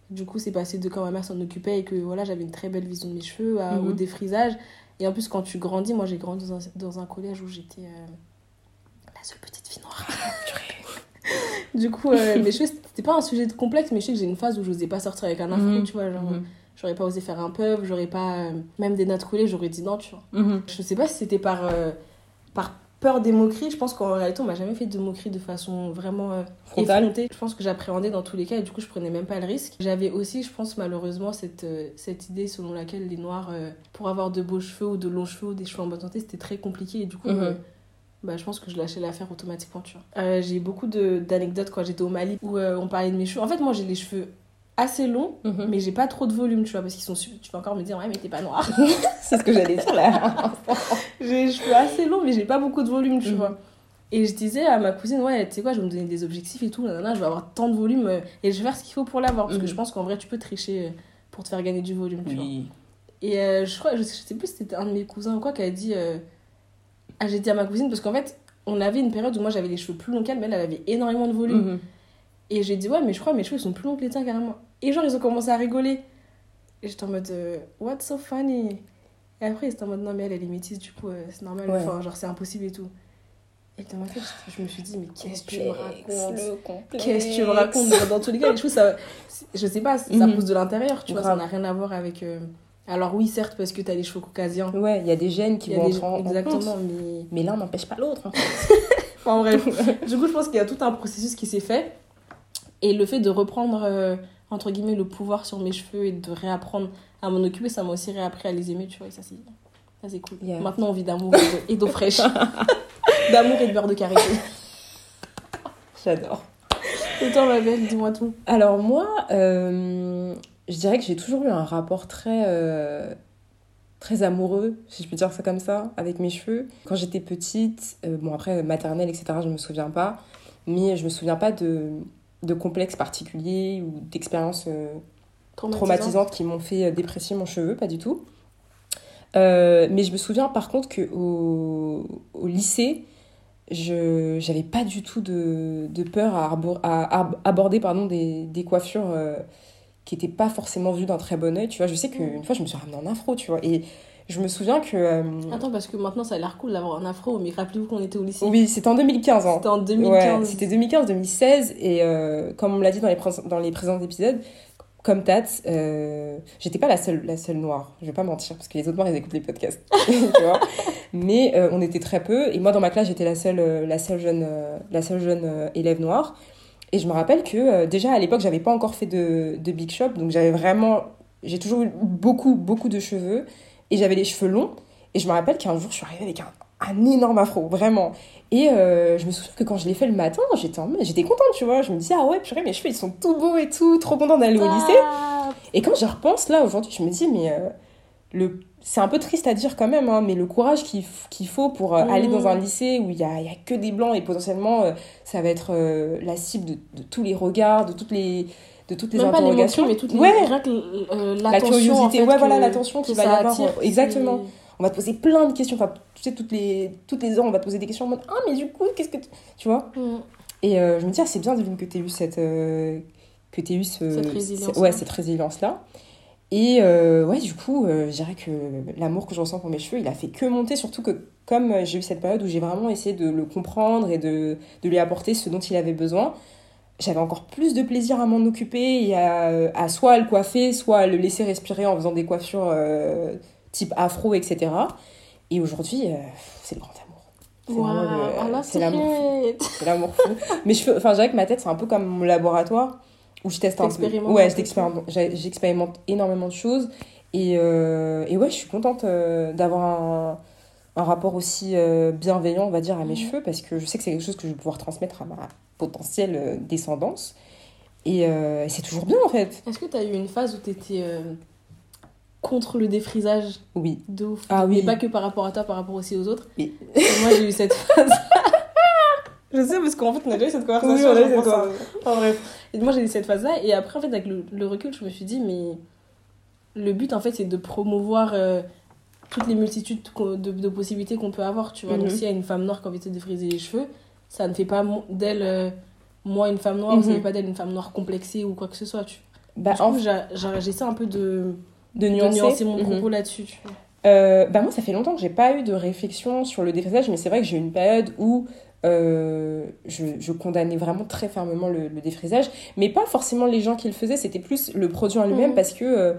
Mhm.
Du coup, c'est passé de quand ma mère s'en occupait et que voilà, j'avais une très belle vision de mes cheveux à-
Mhm.
au défrisage. Et en plus, quand tu grandis, moi j'ai grandi dans un, dans un collège où j'étais euh, la seule petite fille noire. du coup, euh, mes cheveux, c'était pas un sujet de complexe, mais je sais que j'ai une phase où je n'osais pas sortir avec un afro,
Mhm.
tu vois. Genre,
Mhm.
j'aurais pas osé faire un pub, j'aurais pas. euh, même des nattes collées, j'aurais dit non, tu vois.
Mhm.
Je sais pas si c'était par, par peur des moqueries. Je pense qu'en réalité, on m'a jamais fait de moqueries de façon vraiment euh, effrontée. Je pense que j'appréhendais dans tous les cas et du coup, je prenais même pas le risque. J'avais aussi, je pense, malheureusement, cette, euh, cette idée selon laquelle les noirs, euh, pour avoir de beaux cheveux ou de longs cheveux ou des cheveux en bonne santé, c'était très compliqué et du coup.
Mhm.
euh, bah, je pense que je lâchais l'affaire automatiquement, tu vois. J'ai beaucoup de- d'anecdotes quand j'étais au Mali où on parlait de mes cheveux. En fait, moi, j'ai les cheveux assez longs,
Mhm.
mais j'ai pas trop de volume, tu vois, parce qu'ils sont... Tu vas encore me dire, ouais, mais t'es pas noire.
C'est ce que j'allais dire là.
J'ai les cheveux assez longs, mais j'ai pas beaucoup de volume, tu
Mhm.
vois. Et je disais à ma cousine, ouais, tu sais quoi, je vais me donner des objectifs et tout, nanana, je vais avoir tant de volume euh, et je vais faire ce qu'il faut pour l'avoir. Parce que
Mhm.
je pense qu'en vrai, tu peux tricher euh, pour te faire gagner du volume, tu vois. Et euh, je crois, je sais, je sais plus si c'était un de mes cousins ou quoi qui a dit. euh, Ah, j'ai dit à ma cousine, parce qu'en fait, on avait une période où moi j'avais les cheveux plus longs qu'elle, mais elle, elle avait énormément de volume.
Mhm.
Et j'ai dit, ouais, mais je crois que mes cheveux ils sont plus longs que les tiens carrément. Et genre, ils ont commencé à rigoler. Et j'étais en mode, euh, what's so funny? Et après, ils étaient en mode, non, mais elle, elle est métisse, du coup, euh, c'est normal,
Ouais.
enfin, genre, c'est impossible et tout. Et dans ma tête, je me suis dit, mais qu'est-ce que tu me racontes? Qu'est-ce que tu me racontes? Dans- tous les cas, les cheveux, ça, je sais pas, ça
Mhm.
pousse de l'intérieur, tu vois, ça n'a rien à voir avec. euh, Alors, oui, certes, parce que t'as les cheveux caucasiens.
Ouais, il y a des gènes qui vont
des-
en en.
Exactement, mais.
Mais l'un n'empêche pas l'autre. hein.
Enfin, bref. du coup, je pense qu'il y a tout un processus qui s'est fait. Et le fait de reprendre, euh, entre guillemets, le pouvoir sur mes cheveux et de réapprendre à m'en occuper, ça m'a aussi réappris à les aimer, tu vois, et ça, c'est, ça, c'est cool.
Yeah.
Maintenant, on vit d'amour et d'eau- et d'eau fraîche. d'amour et de beurre de karité.
J'adore.
Et toi, ma belle, dis-moi tout.
Alors moi, euh, je dirais que j'ai toujours eu un rapport très, euh, très amoureux, si je peux dire ça comme ça, avec mes cheveux. Quand j'étais petite, euh, bon après maternelle, etc., je me souviens pas, mais je me souviens pas de, de complexe particulier ou d'expériences euh, traumatisantes qui m'ont fait euh, déprécier mon cheveu, pas du tout. Euh, mais je me souviens par contre qu'au au lycée, je j'avais pas du tout de, de peur à, arbor- à ab- aborder pardon, des, des coiffures euh, qui n'étaient pas forcément vues d'un très bon oeil. Tu vois, je sais qu'une fois, je me suis ramenée en afro, tu vois. Et je me souviens que... euh,
Attends, parce que maintenant, ça a l'air cool d'avoir un afro, mais rappelez-vous qu'on était au lycée.
oui, c'était en 2015. Hein.
C'était en
Ouais,
2015.
c'était 2015-2016 et euh, comme on l'a dit dans les, pré- dans les présents épisodes, comme Tat, euh, j'étais pas la seule, la seule noire, je vais pas mentir, parce que les autres noirs ils écoutent les podcasts, tu vois. Mais euh, on était très peu et moi dans ma classe j'étais la seule, euh, la seule jeune, la seule jeune élève noire. Et je me rappelle que déjà à l'époque j'avais pas encore fait de, de big shop, donc j'avais vraiment, j'ai toujours eu beaucoup, beaucoup de cheveux et j'avais les cheveux longs. Et je me rappelle qu'un jour je suis arrivée avec un, un énorme afro, vraiment. Et euh, je me souviens que quand je l'ai fait le matin, j'étais en... j'étais contente, tu vois. Je me disais, ah ouais, purée, mes cheveux, ils sont tout beaux et tout, trop contente d'aller au lycée. Et quand je repense, là, aujourd'hui, je me dis, mais euh, le... c'est un peu triste à dire quand même, hein, mais le courage qu'il faut pour euh, aller dans un lycée où il y a, y a que des blancs et potentiellement, ça va être la cible de, de tous les regards, de toutes les, de toutes les
Même pas les
interrogations.
moqueries, mais toutes les...
Ouais,
que, euh,
la curiosité,
en fait,
ouais, voilà, l'attention qu'il va y avoir. exactement. On va te poser plein de questions. Enfin, tu sais, toutes les, toutes les heures, on va te poser des questions en mode Ah, mais du coup, qu'est-ce que tu. Tu vois?
Mm.
Et euh, je me dis, ah, c'est bien, Devine, que tu eu cette. euh, que tu eu ce,
Cette résilience-là.
ce- ouais, cette résilience-là. Et euh, ouais, du coup, euh, je dirais que l'amour que je ressens pour mes cheveux, il a fait que monter, surtout que comme j'ai eu cette période où j'ai vraiment essayé de le comprendre et de, de lui apporter ce dont il avait besoin, j'avais encore plus de plaisir à m'en occuper et à, à soit le coiffer, soit le laisser respirer en faisant des coiffures euh, type afro, etc. Et aujourd'hui, euh, c'est le grand amour. C'est
to
l'amour
it.
c'est l'amour fou. Mais je fais, enfin, je dirais que ma tête, c'est un peu comme mon laboratoire où je teste un peu. Ouais, j'expérimente, énormément de choses. Et, euh, et ouais, je suis contente euh, d'avoir un, un rapport aussi euh, bienveillant, on va dire, à mes
Mhm.
cheveux parce que je sais que c'est quelque chose que je vais pouvoir transmettre à ma potentielle euh, descendance. Et euh, et c'est toujours bien en fait.
Est-ce que t'as eu une phase où t'étais euh, contre le défrisage?
Oui.
de ouf
Ah oui.
Mais pas que par rapport à toi, par rapport aussi aux autres?
Oui.
Moi, j'ai eu cette phase. je sais, parce qu'en fait, on a déjà eu cette conversation.
Oui, on a.
Enfin, bref. Et moi, j'ai eu cette phase-là. Et après, en fait, avec le, le recul, je me suis dit, mais le but, en fait, c'est de promouvoir euh, toutes les multitudes de, de possibilités qu'on peut avoir, tu vois. Donc,
Mhm.
s'il y a une femme noire qui a envie de se défriser les cheveux, ça ne fait pas d'elle, euh, moi, une femme noire, ou ça ne
Mhm.
fait pas d'elle une femme noire complexée ou quoi que ce soit, tu
Bah,
du
en-
coup, j'a- j'essaie un peu de,
de
de
nuancer,
nuancer mon
Mhm.
propos là-dessus. tu vois.
Euh, bah moi, ça fait longtemps que j'ai pas eu de réflexion sur le défrisage, mais c'est vrai que j'ai eu une période où euh, je, je condamnais vraiment très fermement le, le défrisage, mais pas forcément les gens qui le faisaient, c'était plus le produit en lui-même parce que euh,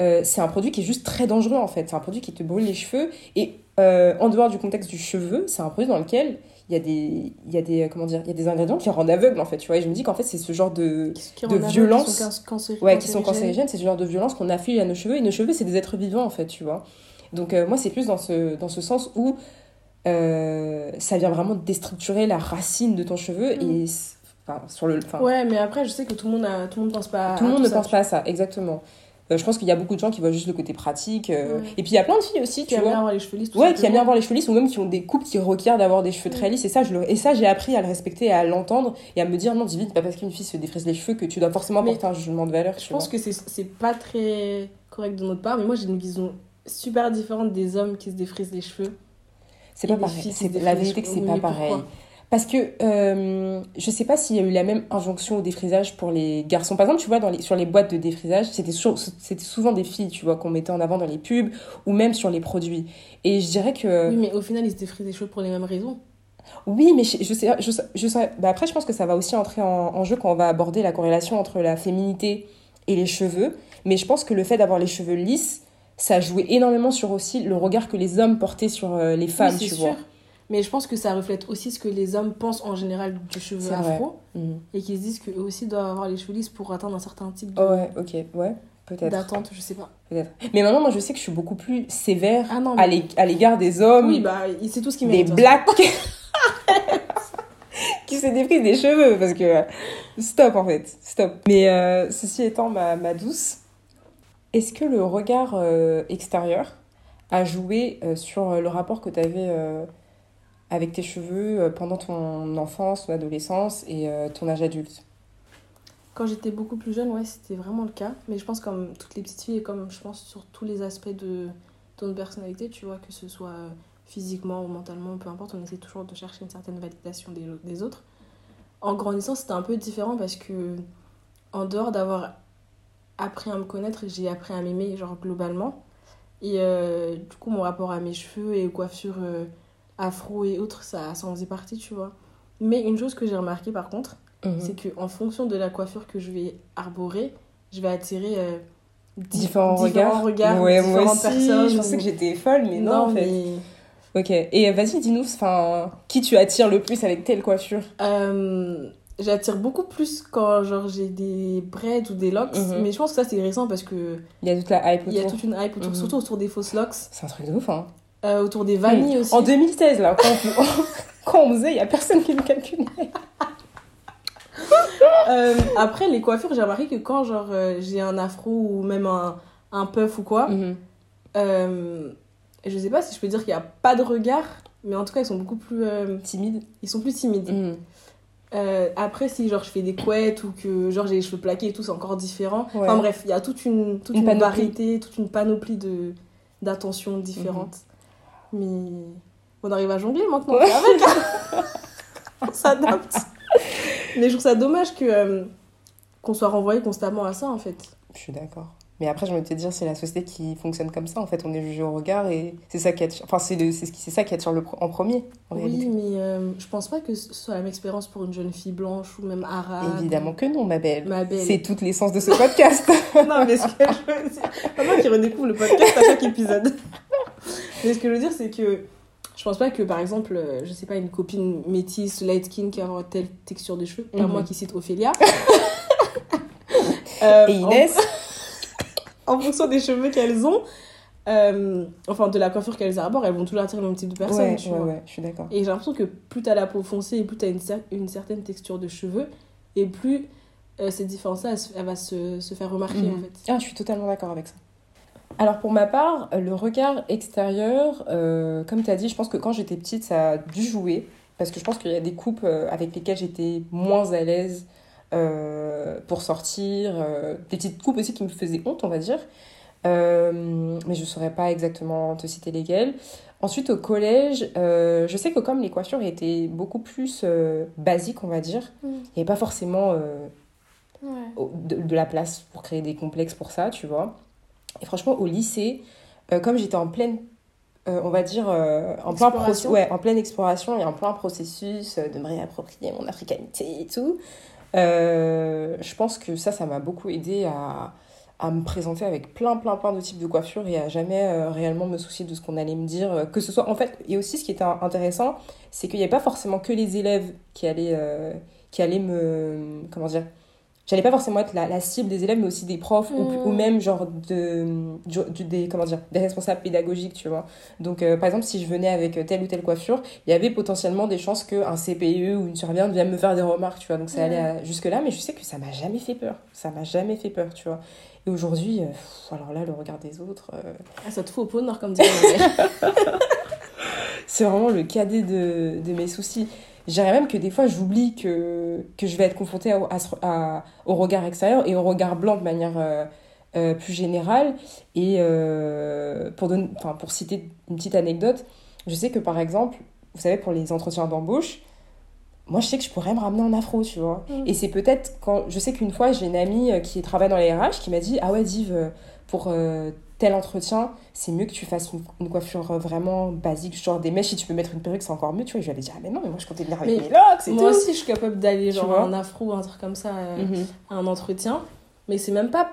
euh, c'est un produit qui est juste très dangereux en fait. C'est un produit qui te brûle les cheveux et euh, en dehors du contexte du cheveu, c'est un produit dans lequel il y a des, il y a des, comment dire, il y a des ingrédients qui rendent aveugle en fait. Tu vois, et je me dis qu'en fait c'est ce genre de,
Qui-
de violence.
Qui sont,
Ouais, qui sont
cancérigènes.
c'est ce genre de violence qu'on afflige à nos cheveux. Et nos cheveux, c'est des êtres vivants, en fait, tu vois. Donc, euh, moi, c'est plus dans ce, dans ce sens où euh, ça vient vraiment déstructurer la racine de ton cheveu.
Mm.
Et enfin, sur le.
Ouais, mais après, je sais que tout le monde a, tout le monde pense pas.
tout le monde ne pense pas à ça, exactement. Euh, je pense qu'il y a beaucoup de gens qui voient juste le côté pratique. euh,
Ouais.
Et puis, il y a plein de filles aussi,
Qui
tu
aiment bien
vois.
avoir les cheveux lisses. tout
Ouais, qui aiment bien avoir les cheveux lisses ou même qui ont des coupes qui requièrent d'avoir des cheveux très lisses. Et ça, je le... et ça j'ai appris à le respecter et à l'entendre et à me dire non, Divine, pas parce qu'une fille se défrise les cheveux que tu dois forcément
Mais
porter un jugement de valeur.
Je pense que c'est c'est pas très correct de notre part, mais moi, j'ai une vision super différente des hommes qui se défrisent les cheveux.
C'est pas pareil.
qui
C'est la vérité que c'est pas pareil. Parce que euh, je sais pas s'il y a eu la même injonction au défrisage pour les garçons. Par exemple, tu vois, dans les, sur les boîtes de défrisage, c'était sou- c'était souvent des filles, tu vois, qu'on mettait en avant dans les pubs ou même sur les produits. Et je dirais que
Oui, mais au final, ils se défrisent les cheveux pour les mêmes raisons.
oui, mais je, je sais, je, sais- je sais- bah après, je pense que ça va aussi entrer en, en jeu quand on va aborder la corrélation entre la féminité et les cheveux. Mais je pense que le fait d'avoir les cheveux lisses, ça jouait énormément sur aussi le regard que les hommes portaient sur euh, les femmes,
oui,
tu
c'est
vois.
Mais je pense que ça reflète aussi ce que les hommes pensent en général du cheveu afro.
Mhm.
Et qu'ils se disent qu'eux aussi doivent avoir les cheveux lisses pour atteindre un certain type de-
Oh ouais, ok, ouais, peut-être.
d'attente, je sais pas.
Peut-être. Mais maintenant, moi, je sais que je suis beaucoup plus sévère
Ah non,
à
mais...
l'é- à l'égard des hommes,
Oui, bah, c'est tout ce qui
des
mérite.
blacks qui se déprisent des cheveux. Parce que stop, en fait, stop. Mais euh, ceci étant, ma, ma douce, est-ce que le regard euh, extérieur a joué euh, sur le rapport que tu avais avec tes cheveux euh, pendant ton enfance, ton adolescence et euh, ton âge adulte
Quand j'étais beaucoup plus jeune, ouais, c'était vraiment le cas. Mais je pense comme toutes les petites filles et comme je pense sur tous les aspects de ton personnalité, tu vois, que ce soit euh, physiquement ou mentalement, peu importe, on essaie toujours de chercher une certaine validation des, autres. En grandissant, c'était un peu différent parce que, en dehors d'avoir appris à me connaître, j'ai appris à m'aimer, genre globalement. Et du coup, mon rapport à mes cheveux et aux coiffures afro et autres, ça, ça en faisait partie, tu vois. Mais une chose que j'ai remarqué par contre,
Mhm.
c'est que en fonction de la coiffure que je vais arborer, je vais attirer euh, di-
Différents regards.
regards,
ouais, moi
différentes
aussi,
personnes.
je pensais
ou-
que j'étais folle, mais non, en fait.
mais
Ok, et vas-y, dis-nous, enfin, qui tu attires le plus avec telle coiffure?
Euh, j'attire beaucoup plus quand genre j'ai des braids ou des locks,
Mhm.
mais je pense que ça c'est récent parce que
Il y a toute la hype
il y a
autour.
toute une hype autour,
Mhm.
surtout autour des fausses locks,
C'est un truc de ouf, hein.
Euh, autour des vanilles aussi.
En 2016, là, quand on, quand on faisait, il n'y a personne qui nous calculait.
Euh, après les coiffures, j'ai remarqué que quand genre euh, j'ai un afro ou même un, un puff ou quoi,
Mhm.
euh, je sais pas si je peux dire qu'il n'y a pas de regard, mais en tout cas ils sont beaucoup plus, euh,
Timide.
ils sont plus timides.
Mhm.
Euh, après, si genre je fais des couettes ou que genre j'ai les cheveux plaqués et tout, c'est encore différent.
Ouais.
Enfin bref, il y a toute une, toute
Une
variété, toute une panoplie de d'attentions différentes. Mais on arrive à jongler maintenant.
Ouais.
Avec. on s'adapte. Mais je trouve ça dommage que euh, qu'on soit renvoyé constamment à ça en fait.
Je suis d'accord. Mais après, envie de te dire, c'est la société qui fonctionne comme ça. En fait, on est jugé au regard et c'est ça qui attire. Enfin, c'est le- c'est ce qui- c'est ça qui attire le, en premier, en
oui,
réalité.
mais euh, je pense pas que ce soit la même expérience pour une jeune fille blanche ou même arabe.
Évidemment que non, ma belle.
Ma belle.
C'est toute l'essence de ce podcast.
non, mais ce que je veux dire. Qui redécouvre le podcast à chaque épisode. Mais ce que je veux dire, c'est que je pense pas que, par exemple, euh, je sais pas, une copine métisse, light skin, qui a telle texture de cheveux, pas
Mhm.
moi qui cite Ophélia. Euh,
Et Inès
En, en fonction des cheveux qu'elles ont, euh, enfin de la coiffure qu'elles arborent, elles vont toujours attirer le même type de personne,
Ouais,
tu
ouais,
vois.
ouais, je suis d'accord.
Et j'ai l'impression que plus t'as la peau foncée et plus t'as une, cer- une certaine texture de cheveux, et plus euh, cette différence-là, elle, se- elle va se, se faire remarquer
Mhm.
en fait.
Ah, je suis totalement d'accord avec ça. Alors pour ma part, le regard extérieur, euh, comme tu as dit, je pense que quand j'étais petite, ça a dû jouer. Parce que je pense qu'il y a des coupes euh, avec lesquelles j'étais moins à l'aise euh, pour sortir. euh, des petites coupes aussi qui me faisaient honte, on va dire. Mais je ne saurais pas exactement te citer lesquelles. Ensuite, au collège, je sais que comme les coiffures étaient beaucoup plus basiques, on va dire, il n'y avait pas forcément de la place pour créer des complexes pour ça, tu vois. Et franchement, au lycée, euh, comme j'étais en pleine, euh, on va dire, euh, en, plein
Exploration.
ouais, en pleine exploration et en plein processus de me réapproprier mon africanité et tout, je pense que ça, ça m'a beaucoup aidé à, à me présenter avec plein, plein, plein de types de coiffures et à jamais euh, réellement me soucier de ce qu'on allait me dire. Que ce soit, en fait, et aussi ce qui était intéressant, c'est qu'il n'y avait pas forcément que les élèves qui allaient, euh, qui allaient me. Comment dire J'allais pas forcément être la, la cible des élèves, mais aussi des profs ou,
Mm.
ou même genre de, du- du- des, comment dire, des responsables pédagogiques, tu vois. Donc, euh, par exemple, si je venais avec telle ou telle coiffure, il y avait potentiellement des chances qu'un CPE ou une surveillante vienne me faire des remarques, tu vois. Donc, ça allait à- jusque-là, mais je sais que ça m'a jamais fait peur. Ça m'a jamais fait peur, tu vois. Et aujourd'hui, euh, alors là, le regard des autres, euh,
Ah, ça te fout au pot nord, comme dirait
c'est vraiment le cadet de, de mes soucis. Je dirais même que des fois, j'oublie que, que je vais être confrontée à, à ce- à- au regard extérieur et au regard blanc de manière euh, euh, plus générale. Et euh, pour, donner, pour citer une petite anecdote, je sais que par exemple, vous savez, pour les entretiens d'embauche, moi, je sais que je pourrais me ramener en afro, tu vois.
Mm.
Et c'est peut-être quand. Je sais qu'une fois, j'ai une amie qui travaille dans les RH qui m'a dit Ah ouais, Div, pour tel entretien, c'est mieux que tu fasses une, une coiffure euh, vraiment basique, genre des mèches. Si tu peux mettre une perruque, c'est encore mieux, tu vois. Et je lui avais dit Ah, mais non, mais moi, je comptais venir avec
Mais
mes locks, c'est
Moi
tout.
aussi, je suis capable d'aller genre en afro ou un truc comme ça euh,
Mhm.
à un entretien. Mais c'est même pas.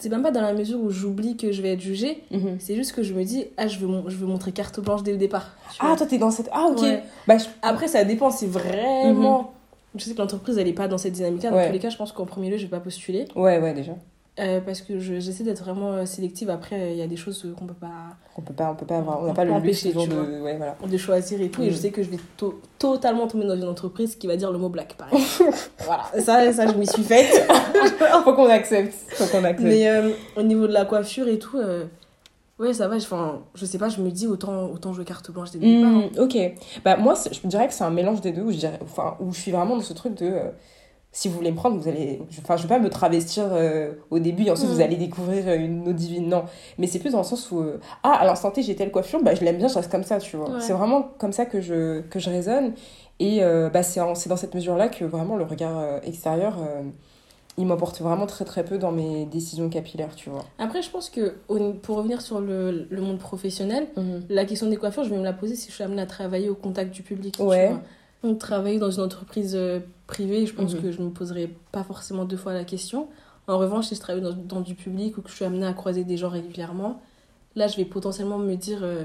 C'est même pas dans la mesure où j'oublie que je vais être jugée.
Mhm.
C'est juste que je me dis, ah, je veux, je veux montrer carte blanche dès le départ.
Ah,
vois.
toi, t'es dans cette. Ah, ok.
Ouais.
Bah, je-
Après, ça dépend si vraiment. Je sais que l'entreprise, elle est pas dans cette dynamique-là. Dans
Ouais.
tous les cas, je pense qu'en premier lieu, je vais pas postuler.
Ouais, ouais, déjà.
Euh, parce que je- j'essaie d'être vraiment euh, sélective. Après, il y a des choses euh, qu'on peut pas
On peut pas, on peut pas avoir. On n'a pas le luxe toujours de. Ouais, voilà.
de choisir et tout. Et
Mm.
je sais que je vais to- totalement tomber dans une entreprise qui va dire le mot black, par exemple. voilà, ça, ça, je m'y suis faite.
Faut qu'on accepte. Faut qu'on accepte.
Mais euh, au niveau de la coiffure et tout, euh, ouais, ça va. Enfin, je sais pas, je me dis autant, autant jouer carte blanche dès le départ.
Hmm,
hein.
ok. Bah, moi, je dirais que c'est un mélange des deux où je, dirais, enfin, où je suis vraiment dans ce truc de. euh, si vous voulez me prendre, vous allez. je- Enfin, je vais pas me travestir euh, au début et ensuite vous allez découvrir euh, une eau divine. Non. Mais c'est plus dans le sens où. euh, ah, à l'instant T, j'ai telle coiffure, bah, je l'aime bien, je reste comme ça, tu vois.
Ouais.
C'est vraiment comme ça que je, que je raisonne. Et euh, bah, c'est dans cette mesure-là que vraiment le regard extérieur. il m'emporte vraiment très très peu dans mes décisions capillaires, tu vois.
Après, je pense que pour revenir sur le, le monde professionnel, la question des coiffures, je vais me la poser si je suis amenée à travailler au contact du public. tu
Ouais.
vois. Donc, travailler dans une entreprise euh, privée, je pense
Mhm.
que je me poserai pas forcément deux fois la question. En revanche, si je travaille dans, dans du public ou que je suis amenée à croiser des gens régulièrement, là, je vais potentiellement me dire. euh,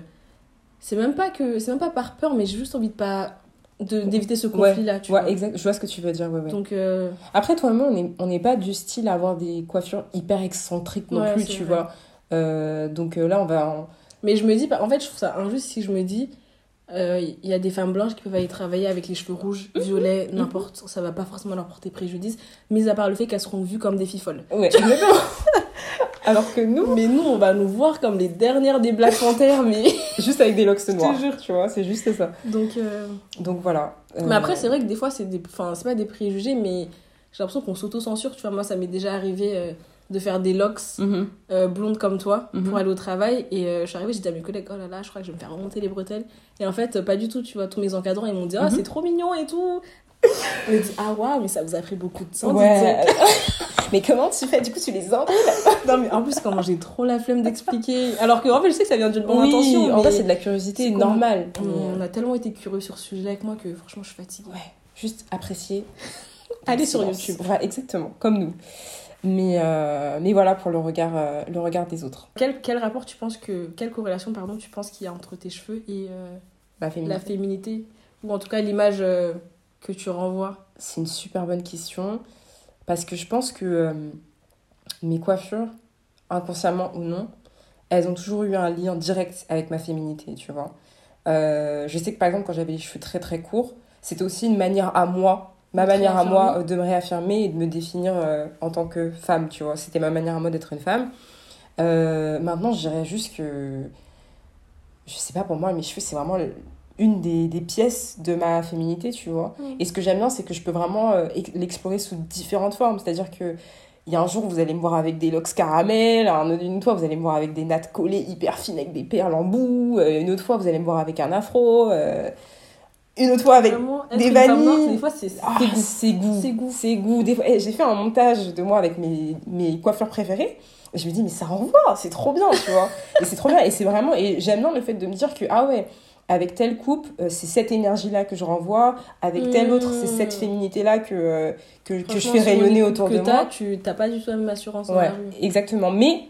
c'est même pas que c'est même pas par peur, mais j'ai juste envie de pas d'éviter ce
Ouais.
conflit-là. tu
Ouais,
vois.
exact. Je vois ce que tu veux dire, ouais, ouais.
Donc, euh,
Après, toi et moi, on n'est on n'est pas du style à avoir des coiffures hyper excentriques non plus, tu
vrai.
vois. Euh, donc là, on va. en-
Mais je me dis, en fait, je trouve ça injuste si je me dis, euh, il y a des femmes blanches qui peuvent aller travailler avec les cheveux rouges,
Mhm.
violets, n'importe, ça va pas forcément leur porter préjudice, mis à part le fait qu'elles seront vues comme des filles folles.
Ouais, Alors que nous,
Mais nous, on va nous voir comme les dernières des Black Panthers, mais.
juste avec des locks
te
noirs,
jure.
tu vois, c'est juste ça.
Donc. euh,
Donc voilà. Euh,
Mais après, c'est vrai que des fois, c'est des... Enfin, c'est pas des préjugés, mais j'ai l'impression qu'on s'auto-censure. Tu vois, moi, ça m'est déjà arrivé euh, de faire des locks
mhm.
euh, blondes comme toi
Mhm.
pour aller au travail. Et euh, je suis arrivée, j'ai dit à mes collègues, oh là là, je crois que je vais me faire remonter les bretelles. Et en fait, pas du tout, tu vois, tous mes encadrants, ils m'ont dit, ah,
Mhm.
c'est trop mignon et tout. On m'a dit, ah waouh, mais ça vous a pris beaucoup de temps.
Ouais. mais comment tu fais? Du coup, tu les enroules
Non, mais en plus, comment j'ai trop la flemme d'expliquer. Alors que, en fait, je sais que ça vient d'une bonne
Oui,
intention.
en
mais
vrai, c'est de la curiosité normale.
on,
Mais,
a tellement été curieux sur ce sujet avec moi que franchement, je suis fatiguée.
Ouais, juste apprécier.
Allez
le
sur
silence.
YouTube.
Voilà, exactement, comme nous. Mais, euh, mais voilà pour le regard, euh, le regard des autres.
Quel, quel rapport tu penses que. Quelle corrélation, pardon, tu penses qu'il y a entre tes cheveux et euh,
La féminité.
la féminité? Ou en tout cas l'image que tu renvoies?
C'est une super bonne question. Parce que je pense que mes coiffures, inconsciemment ou non, elles ont toujours eu un lien direct avec ma féminité, tu vois. Je sais que par exemple, quand j'avais les cheveux très très courts, c'était aussi une manière à moi, ma manière à moi euh, de me réaffirmer et de me définir euh, en tant que femme, tu vois. C'était ma manière à moi d'être une femme. Euh, maintenant, je dirais juste que, je sais pas, pour moi, mes cheveux, c'est vraiment une des, des pièces de ma féminité, tu vois.
Mm.
Et ce que j'aime bien, c'est que je peux vraiment euh, ex- l'explorer sous différentes formes. C'est-à-dire que il y a un jour, vous allez me voir avec des locks caramel, un autre- une fois, vous allez me voir avec des nattes collées hyper fines avec des perles en bout, une autre fois, vous allez me voir avec un afro, euh, une autre fois avec
Vraiment,
des vanilles.
noire, des fois, c'est c'est goût.
c'est goût.
C'est goût.
C'est goût. Des fois, eh, j'ai fait un montage de moi avec mes, mes coiffeurs préférés. Et je me dis, mais ça renvoie, c'est trop bien, tu vois. et c'est trop bien. Et c'est vraiment. Et j'aime bien le fait de me dire que, ah ouais, avec telle coupe, euh, c'est cette énergie-là que je renvoie. Avec telle autre, c'est
Mm.
cette féminité-là que, euh, que, que je fais rayonner autour
que
de moi.
Tu n'as pas du tout la même assurance
Ouais, exactement. Mais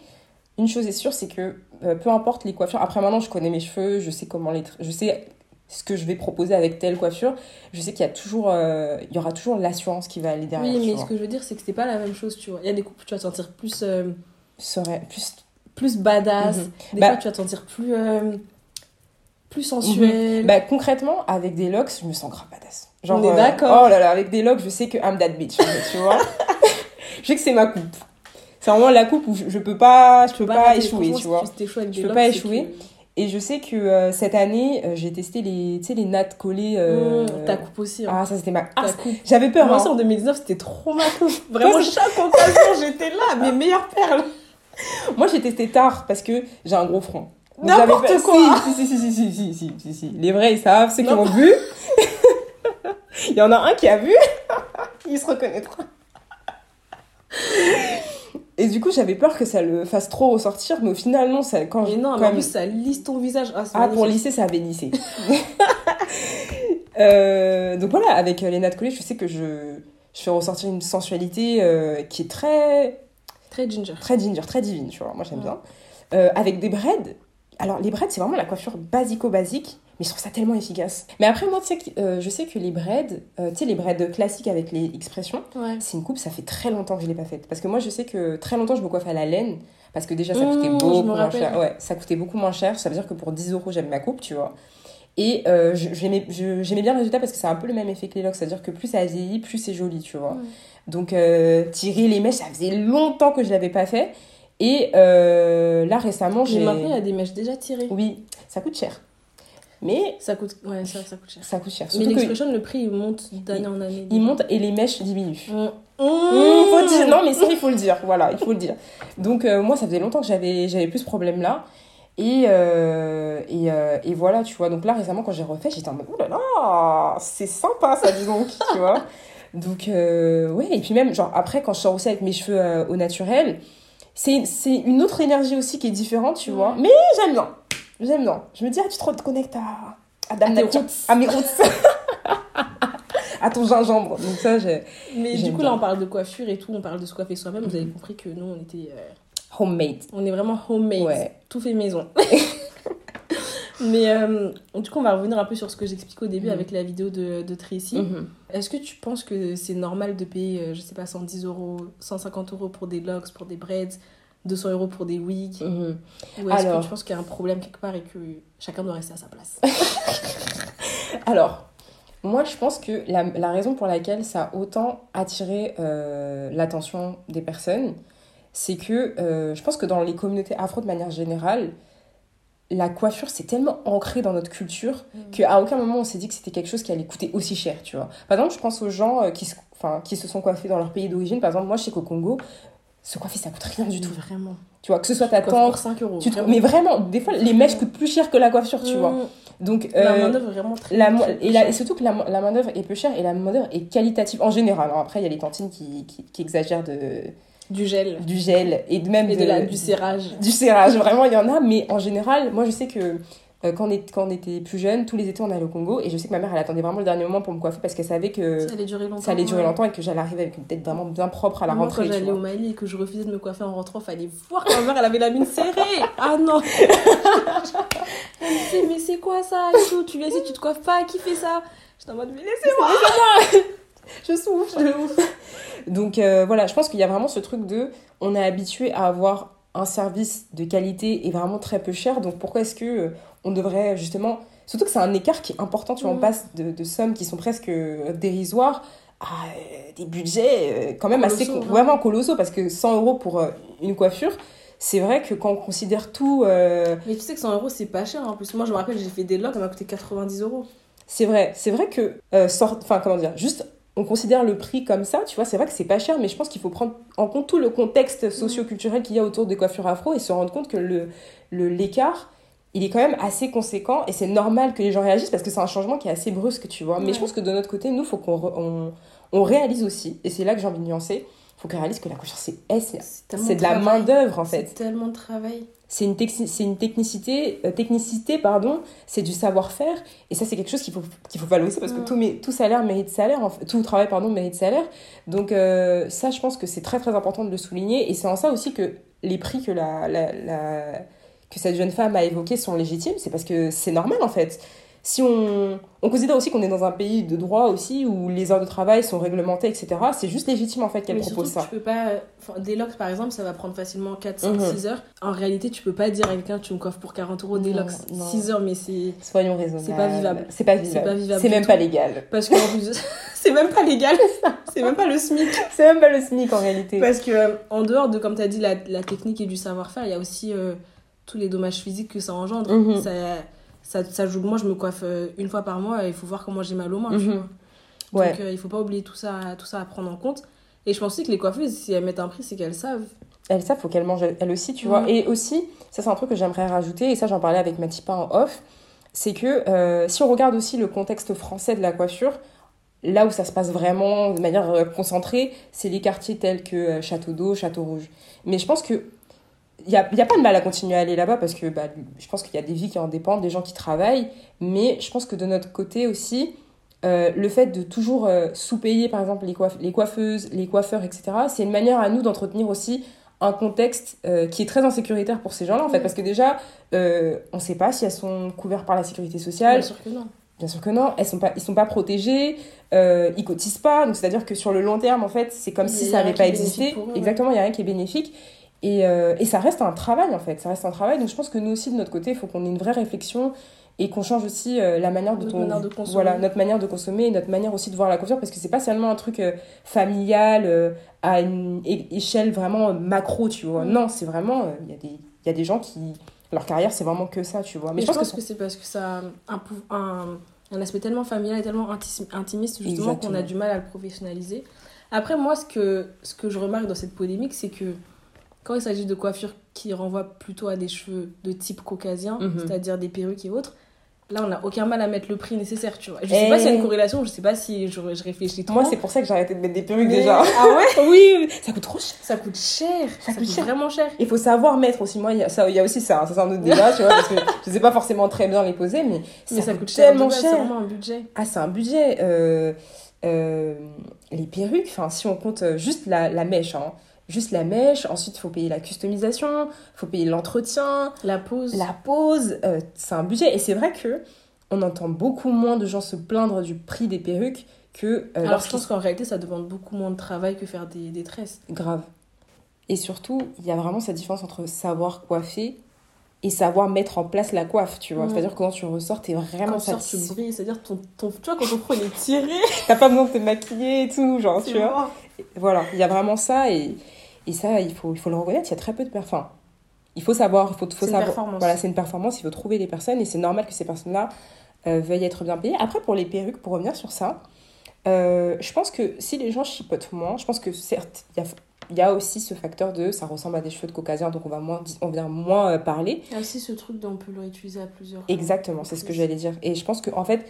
une chose est sûre, c'est que euh, peu importe les coiffures. Après, maintenant, je connais mes cheveux, je sais comment les. Je sais ce que je vais proposer avec telle coiffure. Je sais qu'il y a toujours. euh, il y aura toujours l'assurance qui va aller derrière.
Oui, mais ce que je veux dire, c'est que c'est pas la même chose, tu vois. Il y a des coupes où tu vas te sentir plus, euh,
serait plus
plus badass.
Mhm.
Des
Bah-
fois, tu vas te sentir plus, euh, plus sensuel.
bah concrètement avec des locks je me sens grave badass genre
On est
euh,
d'accord.
oh là là avec des locks je sais que I'm that bitch tu vois je sais que c'est ma coupe c'est vraiment la coupe où je, je peux pas je peux pas, échouer tu vois Je peux pas échouer. Et je sais que euh, cette année, euh, j'ai testé les, les nattes collées. Euh...
Mmh, ta coupe aussi. Hein.
Ah, ça c'était ma. Ah, J'avais peur.
Moi
hein.
en 2019, c'était trop ma coupe. Vraiment, chaque occasion, j'étais là, mes ah. meilleures perles.
Moi, j'ai testé tard parce que j'ai un gros front.
N'importe quoi.
Si si si, si si si, si, si, si, Les vrais, ils savent, ceux qui ont vu. Il y en a un qui a vu. il se reconnaîtra. Et du coup, j'avais peur que ça le fasse trop ressortir, mais au final, non, ça, quand
Mais
je-
non,
quand
mais en plus, ça lisse ton visage. Ah,
Ah, pour lisser, ça avait lissé. Euh, donc voilà, avec euh, les nattes collées, je sais que je, je fais ressortir une sensualité euh, qui est très,
Très ginger.
très ginger, très divine, tu vois. Moi, j'aime
Ouais.
bien. Euh, avec des braids. Alors, les braids, c'est vraiment la coiffure basico-basique, mais je trouve ça tellement efficace. Mais après, moi, tu sais, que, euh, je sais que les braids, euh, tu sais, les braids classiques avec les expressions,
Ouais.
c'est une coupe, ça fait très longtemps que je l'ai pas faite. Parce que moi, je sais que très longtemps, je me coiffe à la laine. Parce que déjà, ça coûtait
Mmh,
beaucoup moins cher. Ouais, ça coûtait beaucoup moins cher. Ça veut dire que pour 10 euros, j'aime ma coupe, tu vois. Et euh, j'aimais bien le résultat parce que c'est un peu le même effet que les locks. C'est-à-dire que plus ça vieillit, plus c'est joli, tu vois.
Ouais.
Donc, euh, tirer les mèches, ça faisait longtemps que je l'avais pas fait. Et euh, là, récemment, j'ai.
maintenant, il y a des mèches déjà tirées.
Oui, ça coûte cher. Mais
Ça coûte. Ouais, que ça coûte cher.
ça coûte cher.
Mais
Surtout que
l'expression, le prix, il monte d'année en année.
il monte et les mèches diminuent.
Mmh.
Mmh, faut dire, non, mais ça, il faut le dire. Voilà, il faut le dire. Donc, euh, moi, ça faisait longtemps que j'avais, j'avais plus ce problème-là. Et, euh, et, euh, et voilà, tu vois. Donc là, récemment, quand j'ai refait, j'étais en mode, oh là là, c'est sympa, ça, dis donc, tu vois. Donc, euh, ouais. Et puis même, genre, après, quand je sors aussi avec mes cheveux au naturel, c'est, c'est une autre énergie aussi qui est différente, tu vois. Mais j'aime bien. Je me dis, ah, tu te reconnectes à, à,
À
à mes roots. à ton gingembre. Donc ça, j'ai
Mais du coup,
bien.
là, on parle de coiffure et tout, on parle de se coiffer soi-même. Vous avez compris que nous, on était. euh,
homemade.
on est vraiment homemade.
Ouais.
Tout fait maison. Mais euh, du coup, on va revenir un peu sur ce que j'explique au début
Mhm.
avec la vidéo de, de Tracy.
Mhm.
Est-ce que tu penses que c'est normal de payer, euh, je sais pas, 110 euros, 150 euros pour des locks, pour des braids, 200 euros pour des wigs
Mhm.
Ou est-ce
Alors.
que tu penses qu'il y a un problème quelque part et que chacun doit rester à sa place
Alors, moi, je pense que la, la raison pour laquelle ça a autant attiré euh, l'attention des personnes, c'est que euh, je pense que dans les communautés afro de manière générale, la coiffure, c'est tellement ancré dans notre culture qu'à aucun moment on s'est dit que c'était quelque chose qui allait coûter aussi cher, tu vois. Par exemple, je pense aux gens euh, qui se, qui se sont coiffés dans leur pays d'origine. Par exemple, moi, je sais qu'au Congo, se coiffer, ça coûte rien du tout.
Vraiment.
Tu vois, que ce soit ta tante,
pour 5 euros.
tu te-
vraiment.
mais vraiment, des fois, les mèches coûtent plus cher que la coiffure, tu vois.
Mm.
Donc,
La
euh,
main-d'œuvre est vraiment très.
la mo-
très
et, la- et surtout que la, la main-d'œuvre est peu chère et la main-d'œuvre est qualitative en général. Alors après, il y a les tantines qui, qui, qui exagèrent de,
Du gel.
du gel et de même
Et de la, du serrage.
du serrage. Vraiment, il y en a, mais en général, moi je sais que quand, on est, quand on était plus jeune, tous les étés on allait au Congo et je sais que ma mère elle attendait vraiment le dernier moment pour me coiffer parce qu'elle savait que
Ça allait durer longtemps.
ça allait durer
ouais.
longtemps et que j'allais arriver avec une tête vraiment bien propre à la
Moi,
rentrée.
quand j'allais au Mali et que je refusais de me coiffer en rentrant, fallait voir que ma mère elle avait la mine serrée. Ah non Elle me disait, mais c'est quoi ça et tout Tu lui as dit, tu te coiffes pas, qui fait ça? J'étais en mode, mais laissez-moi
Je souffle, je ouf. Donc euh, voilà, je pense qu'il y a vraiment ce truc de on est habitué à avoir un service de qualité et vraiment très peu cher. Donc pourquoi est-ce que euh, on devrait justement surtout que c'est un écart qui est important, tu vois, on
Mhm.
passe de, de sommes qui sont presque euh, dérisoires à euh, des budgets euh, quand même assez
vraiment.
vraiment colossaux parce que 100 euros pour une coiffure, c'est vrai que quand on considère tout euh,
Mais tu sais que 100 euros c'est pas cher en plus. Moi je me rappelle, j'ai fait des locks, ça m'a coûté 90 euros.
C'est vrai, c'est vrai que, euh, sort- enfin comment dire, juste on considère le prix comme ça, tu vois, c'est vrai que c'est pas cher, mais je pense qu'il faut prendre en compte tout le contexte socio-culturel qu'il y a autour des coiffures afro et se rendre compte que le le- l'écart, il est quand même assez conséquent et c'est normal que les gens réagissent parce que c'est un changement qui est assez brusque, tu vois. Mais je pense que de notre côté, nous, faut qu'on on, on réalise aussi, et c'est là que j'ai envie de nuancer, faut qu'on réalise que la coiffure, c'est c'est- de la main-d'œuvre en fait.
C'est tellement de travail.
C'est une, texi- c'est une technicité, euh, technicité, pardon, c'est du savoir-faire. Et ça, c'est quelque chose qu'il faut, qu'il faut valoriser parce que tout, mé- tout salaire mérite salaire, en fait. tout travail pardon, mérite salaire. Donc, euh, ça, je pense que c'est très très important de le souligner. Et c'est en ça aussi que les prix que, la, la, la- que cette jeune femme a évoqués sont légitimes. C'est parce que c'est normal en fait. Si on, on considère aussi qu'on est dans un pays de droit aussi où les heures de travail sont réglementées, etc., c'est juste légitime en fait qu'elle propose
surtout
ça.
tu peux pas. Enfin, locks par exemple, ça va prendre facilement 4, 5,
Mhm.
6 heures. En réalité, tu peux pas dire à quelqu'un tu me coiffes pour 40 euros
non.
6 heures, mais c'est.
Soyons raisonnables.
C'est pas vivable.
C'est pas vivable. C'est même pas légal.
Parce qu'en plus, c'est même pas légal. C'est même pas le SMIC.
C'est même pas le SMIC en réalité.
Parce que euh, en dehors de, comme tu as dit, la, la technique et du savoir-faire, il y a aussi euh, tous les dommages physiques que ça engendre.
Mhm.
ça, ça, ça joue. Moi, je me coiffe euh, une fois par mois et il faut voir comment j'ai mal aux mains. tu
Mhm. Ouais.
Donc, euh, il faut pas oublier tout ça, tout ça à prendre en compte. Et je pense aussi que les coiffeuses, si elles mettent un prix, c'est qu'elles savent.
Elle, ça, faut qu'elle mange elle aussi, tu vois. Et aussi, ça, c'est un truc que j'aimerais rajouter, et ça, j'en parlais avec Matipa en off, c'est que euh, si on regarde aussi le contexte français de la coiffure, là où ça se passe vraiment de manière euh, concentrée, c'est les quartiers tels que Château d'Eau, Château Rouge. Mais je pense que il n'y a, y a pas de mal à continuer à aller là-bas parce que bah, je pense qu'il y a des vies qui en dépendent, des gens qui travaillent. Mais je pense que de notre côté aussi, euh, le fait de toujours euh, sous-payer, par exemple, les, coiff- les coiffeuses, les coiffeurs, etc., c'est une manière à nous d'entretenir aussi un contexte euh, qui est très insécuritaire pour ces gens-là, en fait. Parce que déjà, on ne sait pas si elles sont couvertes par la sécurité sociale.
Bien sûr que non.
Bien sûr que non, elles sont pas, ils sont pas protégés, euh, ils cotisent pas, donc c'est-à-dire que sur le long terme, en fait, c'est comme
Il
si ça n'avait pas existé.
eux.
Exactement, il y a rien qui est bénéfique. Et, euh, et ça reste un travail, en fait, ça reste un travail. Donc je pense que nous aussi, de notre côté, il faut qu'on ait une vraie réflexion et qu'on change aussi euh, la manière
de consommer.
Voilà, notre manière de consommer et notre manière aussi de voir la coiffure, parce que c'est pas seulement un truc euh, familial, à une échelle vraiment macro, tu vois.
Mm.
Non, c'est vraiment... Il y, a des- il y a des gens qui... Leur carrière, c'est vraiment que ça, tu vois. Mais
Mais
je pense, que,
c'est parce que ça a un, un, un aspect tellement familial et tellement inti- intimiste justement qu'on a du mal à le professionnaliser. Après, moi, ce que, ce que je remarque dans cette polémique, c'est que quand il s'agit de coiffures qui renvoient plutôt à des cheveux de type caucasien,
Mhm.
c'est-à-dire des perruques et autres, là, on n'a aucun mal à mettre le prix nécessaire, tu vois. Je sais pas
Eh.
s'il y a une corrélation, je sais pas si je, je réfléchis trop.
Moi, c'est pour ça que j'ai arrêté de mettre des perruques
Mais-
déjà.
Ah ouais
oui, ça coûte trop cher.
Ça coûte cher. Ça,
coûte
coûte,
cher.
vraiment cher.
Il faut savoir mettre aussi. Moi, il y a, ça, il y a aussi ça. hein, Ça, c'est un autre débat, tu vois, parce que je sais pas forcément très bien les poser, mais ça,
Mais ça
coûte,
coûte cher.
tellement cher.
C'est vraiment un budget.
Ah, c'est un budget. euh, euh, les perruques, enfin, si on compte euh, juste la, la mèche, hein, juste la mèche, ensuite, il faut payer la customisation, il faut payer l'entretien,
La pause.
la pose, euh, c'est un budget. Et c'est vrai que on entend beaucoup moins de gens se plaindre du prix des perruques que euh,
Alors, je pense qu'en réalité, ça demande beaucoup moins de travail que faire des, des tresses.
Grave. Et surtout, il y a vraiment cette différence entre savoir coiffer et savoir mettre en place la coiffe, tu vois. C'est-à-dire que quand tu ressors, t'es vraiment
Quand tu
satisfait.
brilles. C'est-à-dire, ton, ton, tu vois, quand ton front est tiré,
T'as pas besoin de te maquiller et tout, genre,
tu
vois. Voilà, il y a vraiment ça et, et ça, il faut, il faut le reconnaître, il y a très peu de personnes. Il faut savoir, il faut, faut
C'est une
savoir.
performance.
Voilà, c'est une performance, il faut trouver les personnes et c'est normal que ces personnes-là euh, veuillent être bien payées. Après, pour les perruques, pour revenir sur ça, euh, je pense que si les gens chipotent moins, je pense que certes, il y a, il y a aussi ce facteur de ça ressemble à des cheveux de caucasien, donc on va moins, on vient moins euh, parler.
Il y a aussi ce truc dont on peut le réutiliser à plusieurs.
Exactement, c'est ce que j'allais dire. Et je pense qu'en en fait,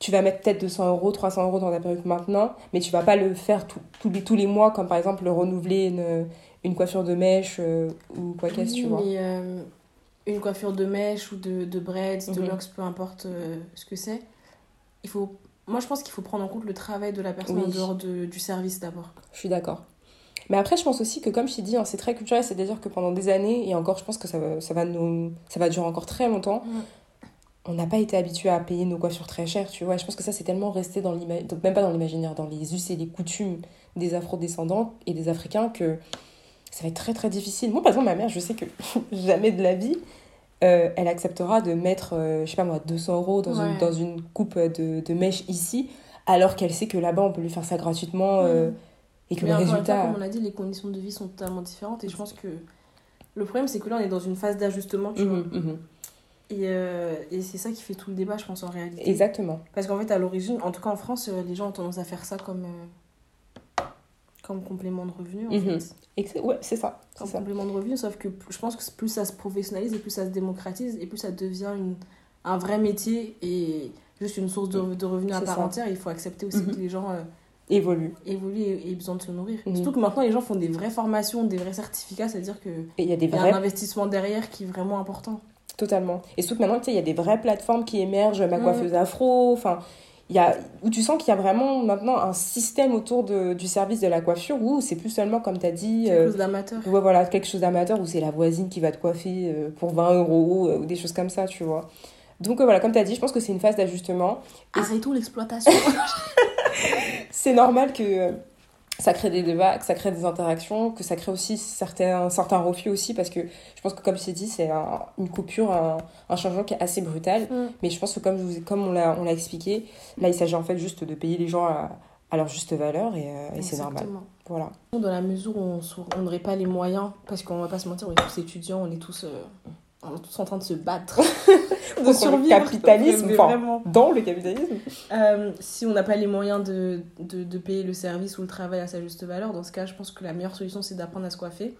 tu vas mettre peut-être 200 euros, 300 euros dans ta perruque maintenant, mais tu vas pas le faire tout- tous les- tous les mois, comme par exemple le renouveler une, une coiffure de mèche euh, ou quoi qu'est-ce,
Oui,
tu vois.
mais euh, une coiffure de mèche ou de, de braids, de
Mhm.
locks, peu importe euh, ce que c'est, il faut. Moi, je pense qu'il faut prendre en compte le travail de la personne en dehors de- du service d'abord.
Je suis d'accord. Mais après, je pense aussi que, comme je t'ai dit, hein, c'est très culturel, c'est-à-dire que pendant des années, et encore, je pense que ça va, ça va, nous, ça va durer encore très longtemps,
Mm.
On n'a pas été habitué à payer nos coiffures très chères, tu vois. Je pense que ça, c'est tellement resté dans l'imaginaire, même pas dans l'imaginaire, dans les us et les coutumes des afro-descendants et des Africains que ça va être très très difficile. Moi, par exemple, ma mère, je sais que jamais de la vie, euh, elle acceptera de mettre, euh, je sais pas moi, 200 euros dans, une, dans une coupe de, de mèche ici, alors qu'elle sait que là-bas, on peut lui faire ça gratuitement euh, et que
Mais
le
fois,
résultat.
comme on a dit, les conditions de vie sont totalement différentes. Et je pense que le problème, c'est que là, on est dans une phase d'ajustement, tu vois.
Mhm, mhm.
Et, euh, et c'est ça qui fait tout le débat, je pense, en réalité.
Exactement.
Parce qu'en fait, à l'origine, en tout cas en France, euh, les gens ont tendance à faire ça comme, euh, comme complément de revenu, en
Mhm.
fait.
Ouais, c'est ça. C'est
Comme
ça.
complément de revenu, sauf que je pense que plus ça se professionnalise et plus ça se démocratise et plus ça devient une, un vrai métier et juste une source de, de revenus à part
ça.
entière. Il faut accepter aussi
Mhm.
que les gens euh,
Évolue.
évoluent et aient besoin de se nourrir.
Mhm.
Surtout que maintenant, les gens font des vraies formations, des vrais certificats, c'est-à-dire qu'il
Et il y a des
y a un investissement derrière qui est vraiment important.
Totalement. Et surtout maintenant, tu sais, il y a des vraies plateformes qui émergent, ma
Mhm.
coiffeuse afro, enfin. Il y a, où tu sens qu'il y a vraiment maintenant un système autour de, du service de la coiffure où c'est plus seulement, comme tu as dit,
Quelque
euh,
chose d'amateur.
ouais, voilà, quelque chose d'amateur où c'est la voisine qui va te coiffer euh, pour 20 euros euh, ou des choses comme ça, tu vois. Donc voilà, comme tu as dit, je pense que c'est une phase d'ajustement.
Arrêtons l'exploitation.
c'est normal que ça crée des débats, que ça crée des interactions, que ça crée aussi certains, certains refus aussi, parce que je pense que, comme t'ai dit, c'est un- une coupure, un, un changement qui est assez brutal.
Mm.
Mais je pense que, comme, je vous ai- comme on l'a on l'a expliqué, là, il s'agit en fait juste de payer les gens à, à leur juste valeur, et, euh, et c'est normal.
Exactement.
Voilà.
Dans la mesure où on n'aurait pas les moyens, parce qu'on va pas se mentir, on est tous étudiants, on est tous, euh, on est tous en train de se battre, de
Contre le
survivre.
capitalisme, enfin.
vraiment.
Dans le capitalisme
Euh, si on n'a pas les moyens de, de, de payer le service ou le travail à sa juste valeur, dans ce cas, je pense que la meilleure solution, c'est d'apprendre à se coiffer.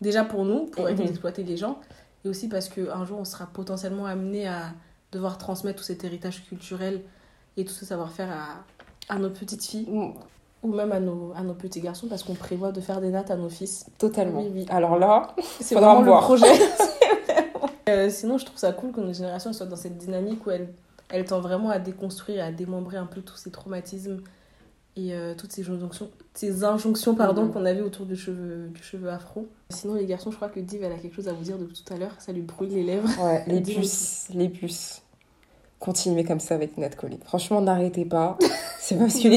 Déjà pour nous, pour arrêter
Mhm.
d'exploiter les gens, et aussi parce qu'un jour, on sera potentiellement amené à devoir transmettre tout cet héritage culturel et tout ce savoir-faire à, à nos petites filles ou même à nos, à nos petits garçons, parce qu'on prévoit de faire des nattes à nos fils.
Totalement.
Oui, oui.
Alors là,
C'est vraiment
me
le projet. Euh, sinon, je trouve ça cool que notre génération soit dans cette dynamique où elle, elle tend vraiment à déconstruire, et à démembrer un peu tous ces traumatismes et euh, toutes ces injonctions, ces injonctions pardon,
Mhm.
qu'on avait autour du cheveu, du cheveu afro. Sinon, les garçons, je crois que Div, elle a quelque chose à vous dire depuis tout à l'heure. Ça lui brûle les lèvres.
ouais, les puces, les puces. Continuez comme ça avec notre collègue. Franchement, n'arrêtez pas. C'est parce que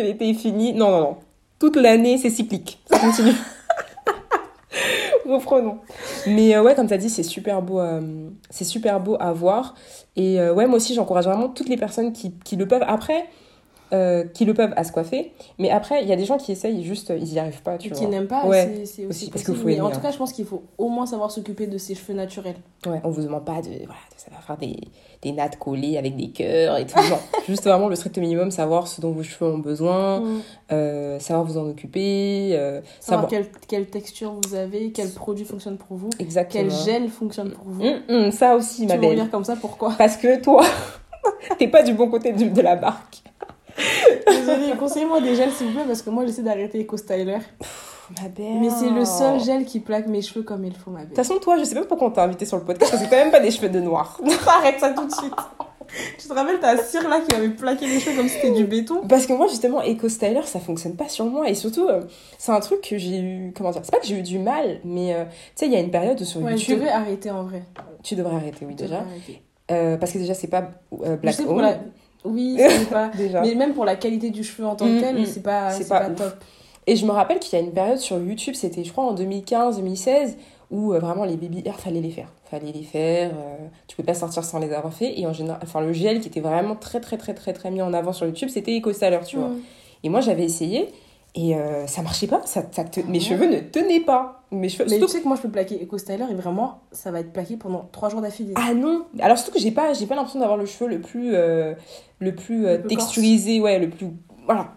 l'été est fini. Non, non, non. Toute l'année, c'est cyclique. Ça continue. Mais euh, ouais, comme tu as dit, c'est super beau, euh, c'est super beau à voir. Et euh, ouais, moi aussi, j'encourage vraiment toutes les personnes qui, qui le peuvent. Après, euh, qui le peuvent à se coiffer. Mais après, il y a des gens qui essayent juste, ils y arrivent pas, tu
Et
vois.
qui n'aiment pas,
Ouais,
c'est- aussi,
aussi, parce
possible.
faut
Mais en tout
hein.
cas, je pense qu'il faut au moins savoir s'occuper de ses cheveux naturels.
Ouais, on vous demande pas de, voilà, de savoir faire des, des nattes collées avec des cœurs et tout. Non, juste vraiment le strict minimum, savoir ce dont vos cheveux ont besoin,
Mm.
euh, savoir vous en occuper, euh,
Savoir
savoir.
quelle, quelle texture vous avez, quel produit fonctionne pour vous,
Exactement.
quel gel fonctionne pour vous.
Hum, hum, ça aussi,
Tu
ma belle.
regardes comme ça, pourquoi?
Parce que toi, t'es pas du bon côté de, de la barque.
Désolée, conseillez-moi des gels s'il vous plaît, parce que moi j'essaie d'arrêter Eco Styler.
Ma belle.
Mais c'est le seul gel qui plaque mes cheveux comme il faut, ma
De
belle.
toute façon, toi, je sais même pas pourquoi on t'a invité sur le podcast, parce que t'as même pas des cheveux de noir.
Arrête ça tout de suite. Tu te rappelles, t'as Cyr là qui m'avait plaqué les cheveux comme si c'était du béton
Parce que moi, justement, Eco Styler, ça fonctionne pas sur moi. Et surtout, euh, c'est un truc que j'ai eu. Comment dire C'est pas que j'ai eu du mal, mais euh, tu sais, il y a une période où sur
Ouais,
YouTube.
devais arrêter en vrai.
Tu devrais arrêter, oui,
Je
déjà.
devrais.
Euh, parce que déjà, c'est pas euh, Black Owned,
la... Oui, c'est pas...
déjà.
Mais même pour la qualité du cheveu en tant
Mm,
que tel,
mm.
c'est pas,
C'est pas
pas, top.
Et je me rappelle qu'il y a une période sur YouTube, c'était je crois en 2015-2016, où euh, vraiment les baby hair, fallait les faire. Fallait les faire, euh, tu peux pas sortir sans les avoir fait. Et en général, enfin le gel qui était vraiment très très très très très mis en avant sur YouTube, c'était Eco Styler, tu vois.
Mm.
Et moi j'avais essayé, et euh, ça marchait pas, ça, ça te- mes
ouais
cheveux ne tenaient pas. Mes cheveux,
Mais tu
surtout-
sais que moi je peux plaquer Eco Styler et vraiment ça va être plaqué pendant 3 jours d'affilée.
Ah non Alors surtout que j'ai pas, j'ai pas l'impression d'avoir le cheveu le plus, euh, le plus euh,
Le
texturisé, ouais, le plus, voilà,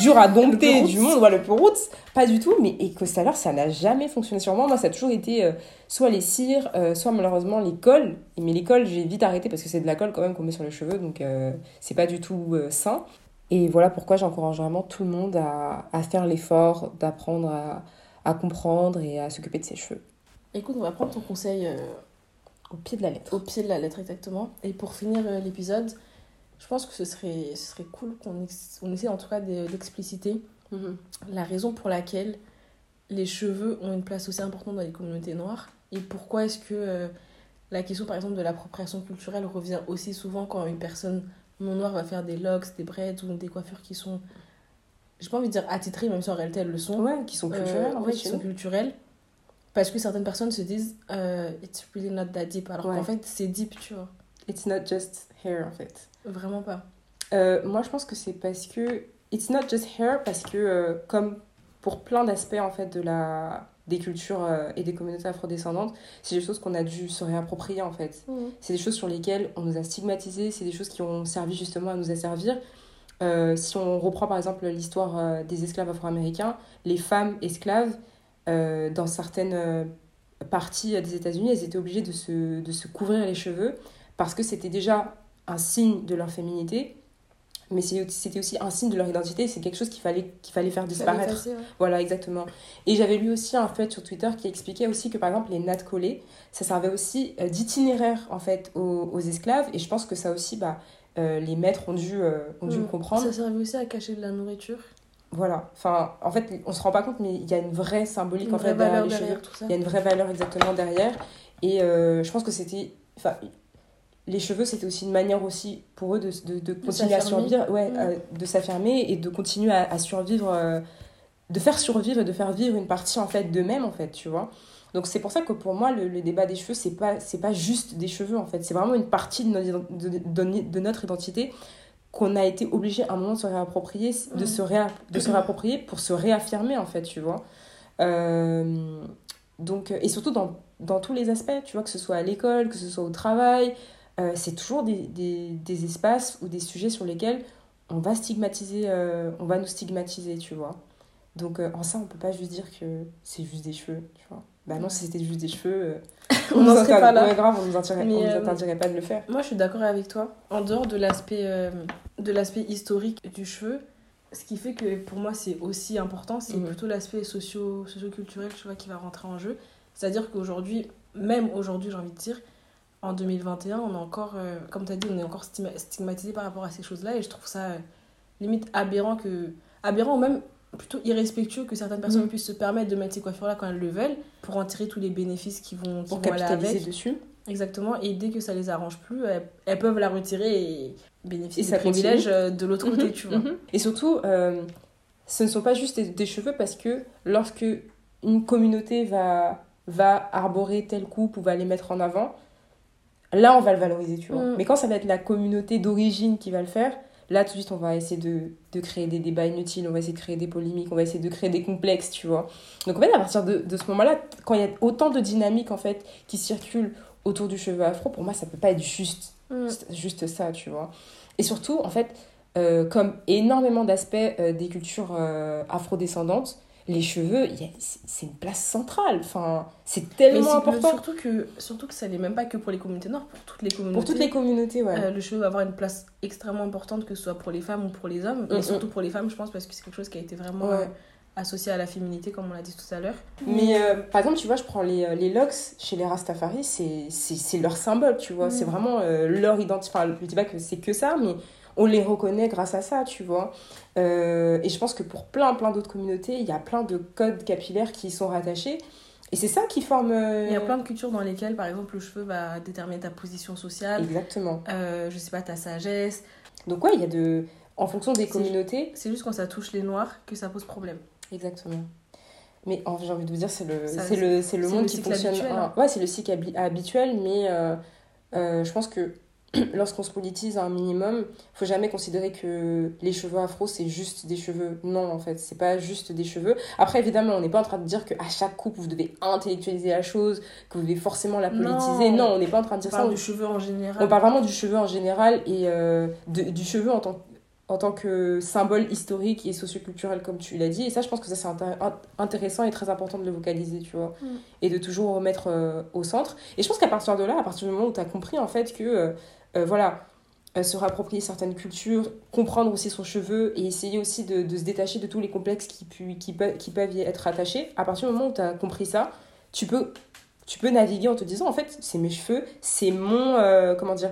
dur à dompter du monde, ouais, le plus roots, pas du tout, mais Eco Styler, ça n'a jamais fonctionné sur moi. Moi, ça a toujours été euh, soit les cires, soit malheureusement les cols. Mais les cols, j'ai vite arrêté parce que c'est de la colle quand même qu'on met sur les cheveux, donc c'est pas du tout sain. Et voilà pourquoi j'encourage vraiment tout le monde à, à faire l'effort d'apprendre à, à comprendre et à s'occuper de ses cheveux.
Écoute, on va prendre ton conseil euh,
Au pied de la lettre.
au pied de la lettre, exactement. Et pour finir euh, l'épisode, je pense que ce serait, ce serait cool qu'on on essaie en tout cas de- d'expliciter
Mhm.
la raison pour laquelle les cheveux ont une place aussi importante dans les communautés noires et pourquoi est-ce que euh, la question par exemple de l'appropriation culturelle revient aussi souvent quand une personne non noire va faire des locks, des braids ou des coiffures qui sont j'ai pas envie de dire attitrées même si en réalité elles le sont
Ouais, qui sont
euh,
en fait.
qui sont culturelles parce que certaines personnes se disent euh, it's really not that deep alors
Ouais.
qu'en fait c'est deep tu vois
It's not just hair en fait.
vraiment pas
Euh, moi, je pense que c'est parce que it's not just hair parce que euh, comme pour plein d'aspects en fait de la des cultures euh, et des communautés afrodescendantes, c'est des choses qu'on a dû se réapproprier en fait. C'est des choses sur lesquelles on nous a stigmatisés, c'est des choses qui ont servi justement à nous asservir. Euh, si on reprend par exemple l'histoire euh, des esclaves afro-américains, les femmes esclaves, euh, dans certaines parties des États-Unis, elles étaient obligées de se, de se couvrir les cheveux parce que c'était déjà un signe de leur féminité, mais c'était aussi un signe de leur identité, c'est quelque chose qu'il fallait, qu'il fallait faire disparaître.
Ouais.
Voilà, exactement. Et j'avais lu aussi un fait sur Twitter qui expliquait aussi que par exemple les nattes collées, ça servait aussi d'itinéraire en fait aux, aux esclaves. Et je pense que ça aussi, bah, euh, les maîtres ont dû, euh, ont dû
Mm.
comprendre.
ça servait aussi à cacher de la nourriture
Voilà. Enfin, en fait, on se rend pas compte, mais il y a une vraie symbolique
une
en
vraie
fait derrière
valeur
les
derrière
cheveux. Il y a une vraie valeur exactement derrière. Et euh, je pense que c'était. Enfin, les cheveux, c'était aussi une manière aussi pour eux de, de, de continuer à survivre, ouais,
Mm.
de s'affirmer et de continuer à, à survivre, de faire survivre et de faire vivre une partie en fait d'eux-mêmes en fait, tu vois. Donc c'est pour ça que pour moi le, le débat des cheveux c'est pas c'est pas juste des cheveux en fait, c'est vraiment une partie de notre, ident- de, de- de notre identité qu'on a été obligé à un moment de se réapproprier, de
Mm.
se réa- de se réapproprier pour se réaffirmer en fait, tu vois. Euh, donc, et surtout dans, dans tous les aspects, tu vois, que ce soit à l'école, que ce soit au travail, euh, c'est toujours des, des, des espaces ou des sujets sur lesquels on va stigmatiser, euh, on va nous stigmatiser, tu vois. Donc en ça, on peut pas juste dire que c'est juste des cheveux, tu vois. Bah non, si c'était juste des cheveux, euh,
On n'en serait pas là.
ouais, grave, on nous interdirait,
Mais,
on nous
euh,
interdirait pas de le faire.
Moi, je suis d'accord avec toi. En dehors de l'aspect euh, de l'aspect historique du cheveu, ce qui fait que pour moi c'est aussi important, c'est
Mhm.
plutôt l'aspect socio culturel tu vois, qui va rentrer en jeu. C'est-à-dire qu'aujourd'hui, même aujourd'hui, j'ai envie de dire, en 2021, on est encore, euh, comme tu as dit, on est encore stigma- stigmatisé par rapport à ces choses-là et je trouve ça euh, limite aberrant que aberrant ou même plutôt irrespectueux que certaines personnes
Mhm.
puissent se permettre de mettre ces coiffures-là quand elles le veulent pour en tirer tous les bénéfices qui vont, qui
Pour
vont aller
capitaliser
avec.
dessus.
Exactement, et dès que ça les arrange plus, elles, elles peuvent la retirer et bénéficier
Et
des
ça
privilèges euh, de l'autre côté, tu vois.
Mhm. Et surtout, euh, ce ne sont pas juste des, des cheveux parce que lorsque une communauté va, va arborer telle coupe ou va les mettre en avant, là on va le valoriser, tu vois.
Mm.
Mais quand ça va être la communauté d'origine qui va le faire, là tout de suite on va essayer de, de créer des débats inutiles, on va essayer de créer des polémiques, on va essayer de créer des complexes, tu vois. Donc en fait, à partir de, de ce moment-là, quand il y a autant de dynamiques en fait qui circulent autour du cheveu afro, pour moi ça peut pas être juste
Mm.
juste ça, tu vois. Et surtout, en fait, euh, comme énormément d'aspects euh, des cultures euh, afrodescendantes, les cheveux, c'est une place centrale. Enfin, c'est tellement important
surtout que, surtout que ça n'est même pas que pour les communautés noires, pour toutes les communautés.
pour toutes les communautés, ouais.
Euh, le cheveu va avoir une place extrêmement importante, que ce soit pour les femmes ou pour les hommes.
Mm,
Et surtout pour les femmes, je pense, parce que c'est quelque chose qui a été vraiment
Ouais.
euh, associé à la féminité, comme on l'a dit tout à l'heure.
Mais euh, par exemple, tu vois, je prends les, les locks chez les Rastafari, c'est leur symbole, tu vois.
Mm.
C'est vraiment leur identité. Enfin, je dis pas que c'est que ça, mais on les reconnaît grâce à ça, tu vois. Euh, et je pense que pour plein, plein d'autres communautés, il y a plein de codes capillaires qui y sont rattachés. Et c'est ça qui forme. euh,
Il y a plein de cultures dans lesquelles, par exemple, le cheveu va déterminer ta position sociale,
Exactement.
euh, je sais pas, ta sagesse.
Donc, ouais, il y a de. En fonction des communautés.
C'est juste quand ça touche les noirs que ça pose problème.
Exactement. Mais j'ai envie de vous dire, c'est le, c'est le, c'est le monde
le
qui fonctionne.
habituel, hein.
Ouais, c'est le cycle habi- habituel, mais euh, euh, je pense que lorsqu'on se politise un minimum, faut jamais considérer que les cheveux afro, c'est juste des cheveux. Non, en fait, c'est pas juste des cheveux. Après, évidemment, on n'est pas en train de dire qu'à chaque coupe, vous devez intellectualiser la chose, que vous devez forcément la politiser.
Non.
Non, on n'est pas en train de
On
dire ça.
parle
On-
du cheveu en général.
on parle vraiment du cheveu en général et euh, de- du cheveu en tant, en tant que symbole historique et socioculturel, comme tu l'as dit. Et ça, je pense que ça, c'est intér- int- intéressant et très important de le vocaliser, tu vois.
Mm.
Et de toujours remettre euh, au centre. Et je pense qu'à partir de là, à partir du moment où tu as compris, en fait, que, euh, euh, voilà, euh, se réapproprier certaines cultures, comprendre aussi son cheveu et essayer aussi de, de se détacher de tous les complexes qui, pu- qui, peuvent, qui peuvent y être attachés, à partir du moment où tu as compris ça, tu peux tu peux naviguer en te disant, en fait, c'est mes cheveux, c'est mon. euh, comment dire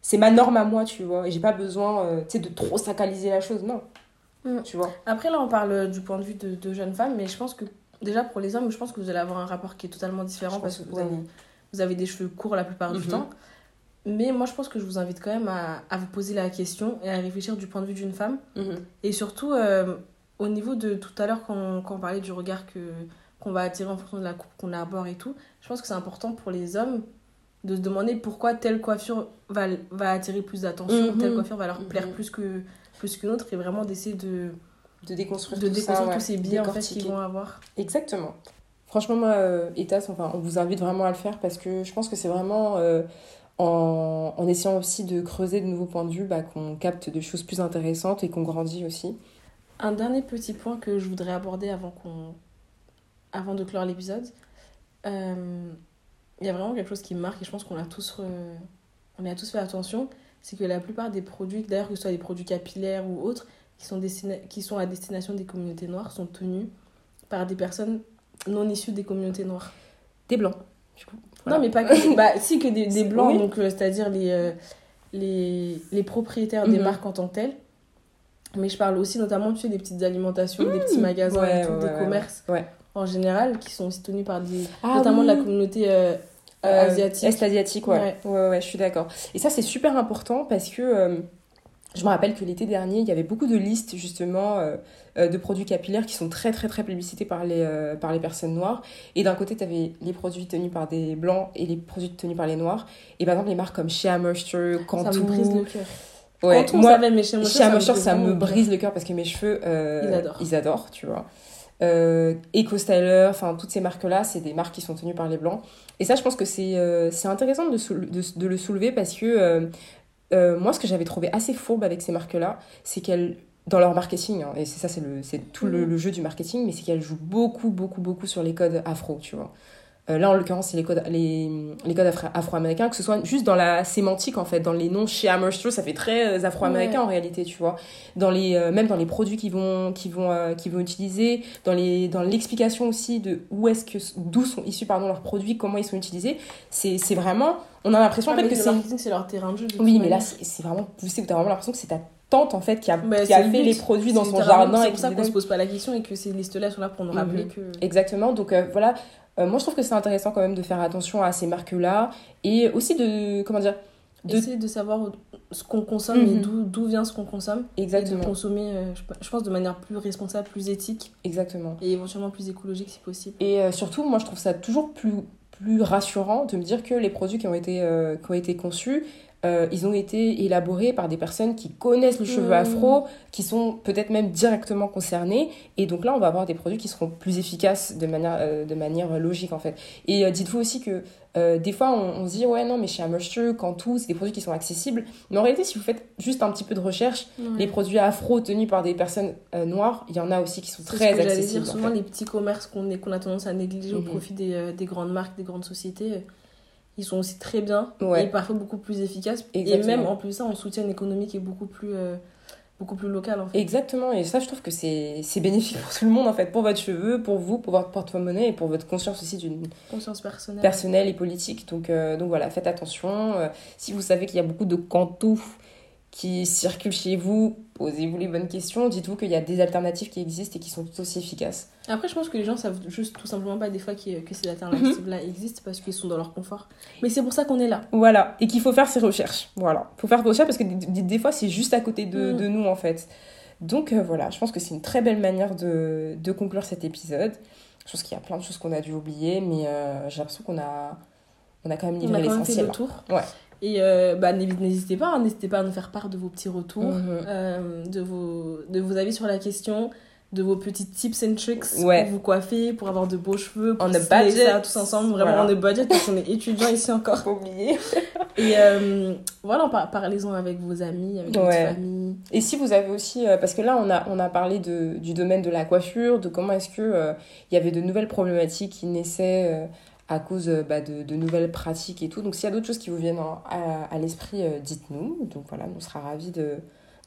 C'est ma norme à moi, tu vois. Et j'ai pas besoin, tu sais, de trop sacraliser la chose, non.
Mm.
Tu vois.
Après, là, on parle du point de vue de, de jeunes femmes, mais je pense que, déjà pour les hommes, je pense que vous allez avoir un rapport qui est totalement différent parce que
que
vous avez, vous avez des cheveux courts la plupart du
Mhm.
temps. Mais moi, je pense que je vous invite quand même à, à vous poser la question et à réfléchir du point de vue d'une femme. Et surtout, euh, au niveau de tout à l'heure, quand, quand on parlait du regard que, qu'on va attirer en fonction de la coupe qu'on arbore et tout, je pense que c'est important pour les hommes de se demander pourquoi telle coiffure va, va attirer plus d'attention,
Mhm.
telle coiffure va leur
Mhm.
plaire plus que plus qu'une autre, et vraiment d'essayer de,
De déconstruire
de
tout ça,
déconstruire
ouais.
tous ces biais en fait qu'ils vont avoir.
Exactement. Franchement, moi, euh, Etas, enfin, on vous invite vraiment à le faire parce que je pense que c'est vraiment euh, en, en essayant aussi de creuser de nouveaux points de vue bah, qu'on capte des choses plus intéressantes et qu'on grandit aussi.
Un dernier petit point que je voudrais aborder avant, qu'on... avant de clore l'épisode. Euh, Il y a vraiment quelque chose qui me marque et je pense qu'on a tous, re- on a tous fait attention. C'est que la plupart des produits, d'ailleurs que ce soit des produits capillaires ou autres, qui sont, destina- qui sont à destination des communautés noires, sont tenus par des personnes non issues des communautés noires.
Des blancs, du coup. Voilà.
Non, mais pas que. bah, si, que des, des blancs,
Oui.
donc euh, c'est-à-dire les, euh, les, les propriétaires des
Mhm.
marques en tant que telles. Mais je parle aussi notamment, tu sais, des petites alimentations, des petits magasins
Ouais,
et tout,
ouais,
des
ouais,
commerces en général, qui sont aussi tenus par des.
Ah
notamment de la communauté euh, euh,
Euh,
asiatique.
Ouais.
Ouais.
ouais. Ouais, je suis d'accord. Et ça, c'est super important parce que euh, je me rappelle que l'été dernier, il y avait beaucoup de listes, justement, euh, euh, de produits capillaires qui sont très, très, très publicités par les, euh, par les personnes noires. Et d'un côté, tu avais les produits tenus par des blancs et les produits tenus par les noirs. Et par exemple, les marques comme Shea Moisture,
Ça
Cantu.
me brise le cœur.
Ouais, moi,
savait, mais chez moi,
Shea Moisture, ça me brise le cœur parce que mes cheveux, euh,
Ils adorent.
ils adorent, tu vois. Euh, Eco Styler, enfin toutes ces marques-là, c'est des marques qui sont tenues par les blancs. Et ça, je pense que c'est euh, intéressant de, de le soulever parce que euh, moi, ce que j'avais trouvé assez fourbe avec ces marques-là, c'est qu'elles, dans leur marketing, hein, et c'est ça, c'est le- c'est tout le,
Mhm.
le jeu du marketing, mais c'est qu'elles jouent beaucoup, beaucoup, beaucoup sur les codes afro, tu vois. Euh, là, en l'occurrence, c'est les codes, les, les codes afro- afro-américains, que ce soit juste dans la sémantique, en fait, dans les noms chez Amerstro, ça fait très euh, afro-américain
Ouais.
en réalité, tu vois. Dans les, euh, même dans les produits qu'ils vont, qu'ils vont, euh, qu'ils vont utiliser, dans les, dans l'explication aussi de où est-ce que, d'où sont issus, pardon, leurs produits, comment ils sont utilisés. C'est, c'est vraiment, on a l'impression, en
Ah,
fait, que c'est,
leur terrain de jeu. de
oui, mais là, c'est, vraiment poussé, où t'as vraiment l'impression que c'est ta tante, en fait, qui a,
Bah,
qui a fait les produits dans son jardin.
C'est pour
qui
ça qu'on se pose pas la question et que ces listes-là sont là pour nous
Mhm.
rappeler que.
Exactement, donc euh, voilà, Euh, moi je trouve que c'est intéressant quand même de faire attention à ces marques-là et aussi de, comment dire, de...
Essayer de savoir ce qu'on consomme et
Mhm.
d'où d'où vient ce qu'on consomme. Et de
Exactement,
consommer, euh, je je pense, de manière plus responsable, plus éthique
exactement.
et éventuellement plus écologique si possible.
Et euh, surtout, moi je trouve ça toujours plus, plus rassurant de me dire que les produits qui ont été, euh, qui ont été conçus, euh, ils ont été élaborés par des personnes qui connaissent le cheveu afro, qui sont peut-être même directement concernées. Et donc là, on va avoir des produits qui seront plus efficaces de manière, euh, de manière logique en fait. Et euh, dites-vous aussi que des fois, on, on se dit, ouais, non, mais chez Amershire, Cantu, c'est des produits qui sont accessibles. Mais en réalité, si vous faites juste un petit peu de recherche, les produits afro tenus par des personnes noires, il y en a aussi qui sont très
ce que
accessibles.
dire.
en
Souvent,
fait.
les petits commerces qu'on a tendance à négliger au
Mhm.
profit des, des grandes marques, des grandes sociétés, ils sont aussi très bien
Ouais.
et parfois beaucoup plus efficaces. Et même en plus ça, on soutient une économie qui est beaucoup plus, euh, beaucoup plus locale en fait.
Exactement, et ça, je trouve que c'est bénéfique pour tout le monde, en fait, pour votre cheveu, pour vous, pour votre porte-monnaie et pour votre conscience aussi d'une
Conscience personnelle.
personnelle et politique. Donc, euh, donc voilà, faites attention. Euh, si vous savez qu'il y a beaucoup de cantoufs qui circulent chez vous, posez-vous les bonnes questions. Dites-vous qu'il y a des alternatives qui existent et qui sont tout aussi efficaces.
Après, je pense que les gens savent juste tout simplement pas des fois qui- que ces alternatives-là existent parce qu'ils sont dans leur confort. Mais c'est pour ça qu'on est là.
Voilà, et qu'il faut faire ses recherches. Voilà, faut faire ses recherches parce que des, des- fois, c'est juste à côté de,
Mm.
de nous, en fait. Donc euh, voilà, je pense que c'est une très belle manière de, de conclure cet épisode. Je pense qu'il y a plein de choses qu'on a dû oublier, mais euh, j'ai l'impression qu'on a, on a quand même
On a
livré
quand même fait
l'essentiel.
le tour.
Ouais.
Et euh, bah, n'hé- n'hésitez pas, hein, n'hésitez pas à nous faire part de vos petits retours,
Mhm.
euh, de, vos, de vos avis sur la question, de vos petits tips and tricks
Ouais.
pour vous coiffer, pour avoir de beaux cheveux, pour
On a budget.
ça tous ensemble, vraiment
Voilà.
on est budget parce qu'on est étudiants ici encore.
Faut oublier.
Et euh, voilà, par- parlez-en avec vos amis, avec votre
Ouais.
famille.
Et si vous avez aussi, euh, parce que là on a, on a parlé de, du domaine de la coiffure, de comment est-ce que euh, il y avait de nouvelles problématiques qui naissaient euh, à cause euh, bah, de, de nouvelles pratiques et tout. Donc s'il y a d'autres choses qui vous viennent en- à, à l'esprit, euh, dites-nous. Donc voilà, on sera ravis de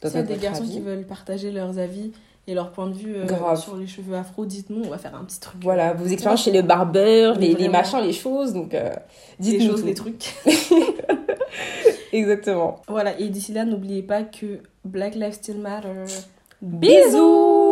S'il y a des garçons
avis.
qui veulent partager leurs avis et leur point de vue euh, sur les cheveux afro, dites-nous, on va faire un petit truc.
Voilà, vos expériences chez le barbeur, les, machins, les choses, donc euh,
les
dites-nous
choses,
tout.
les trucs.
Exactement.
Voilà, et d'ici là, n'oubliez pas que Black Lives Still Matter.
Bisous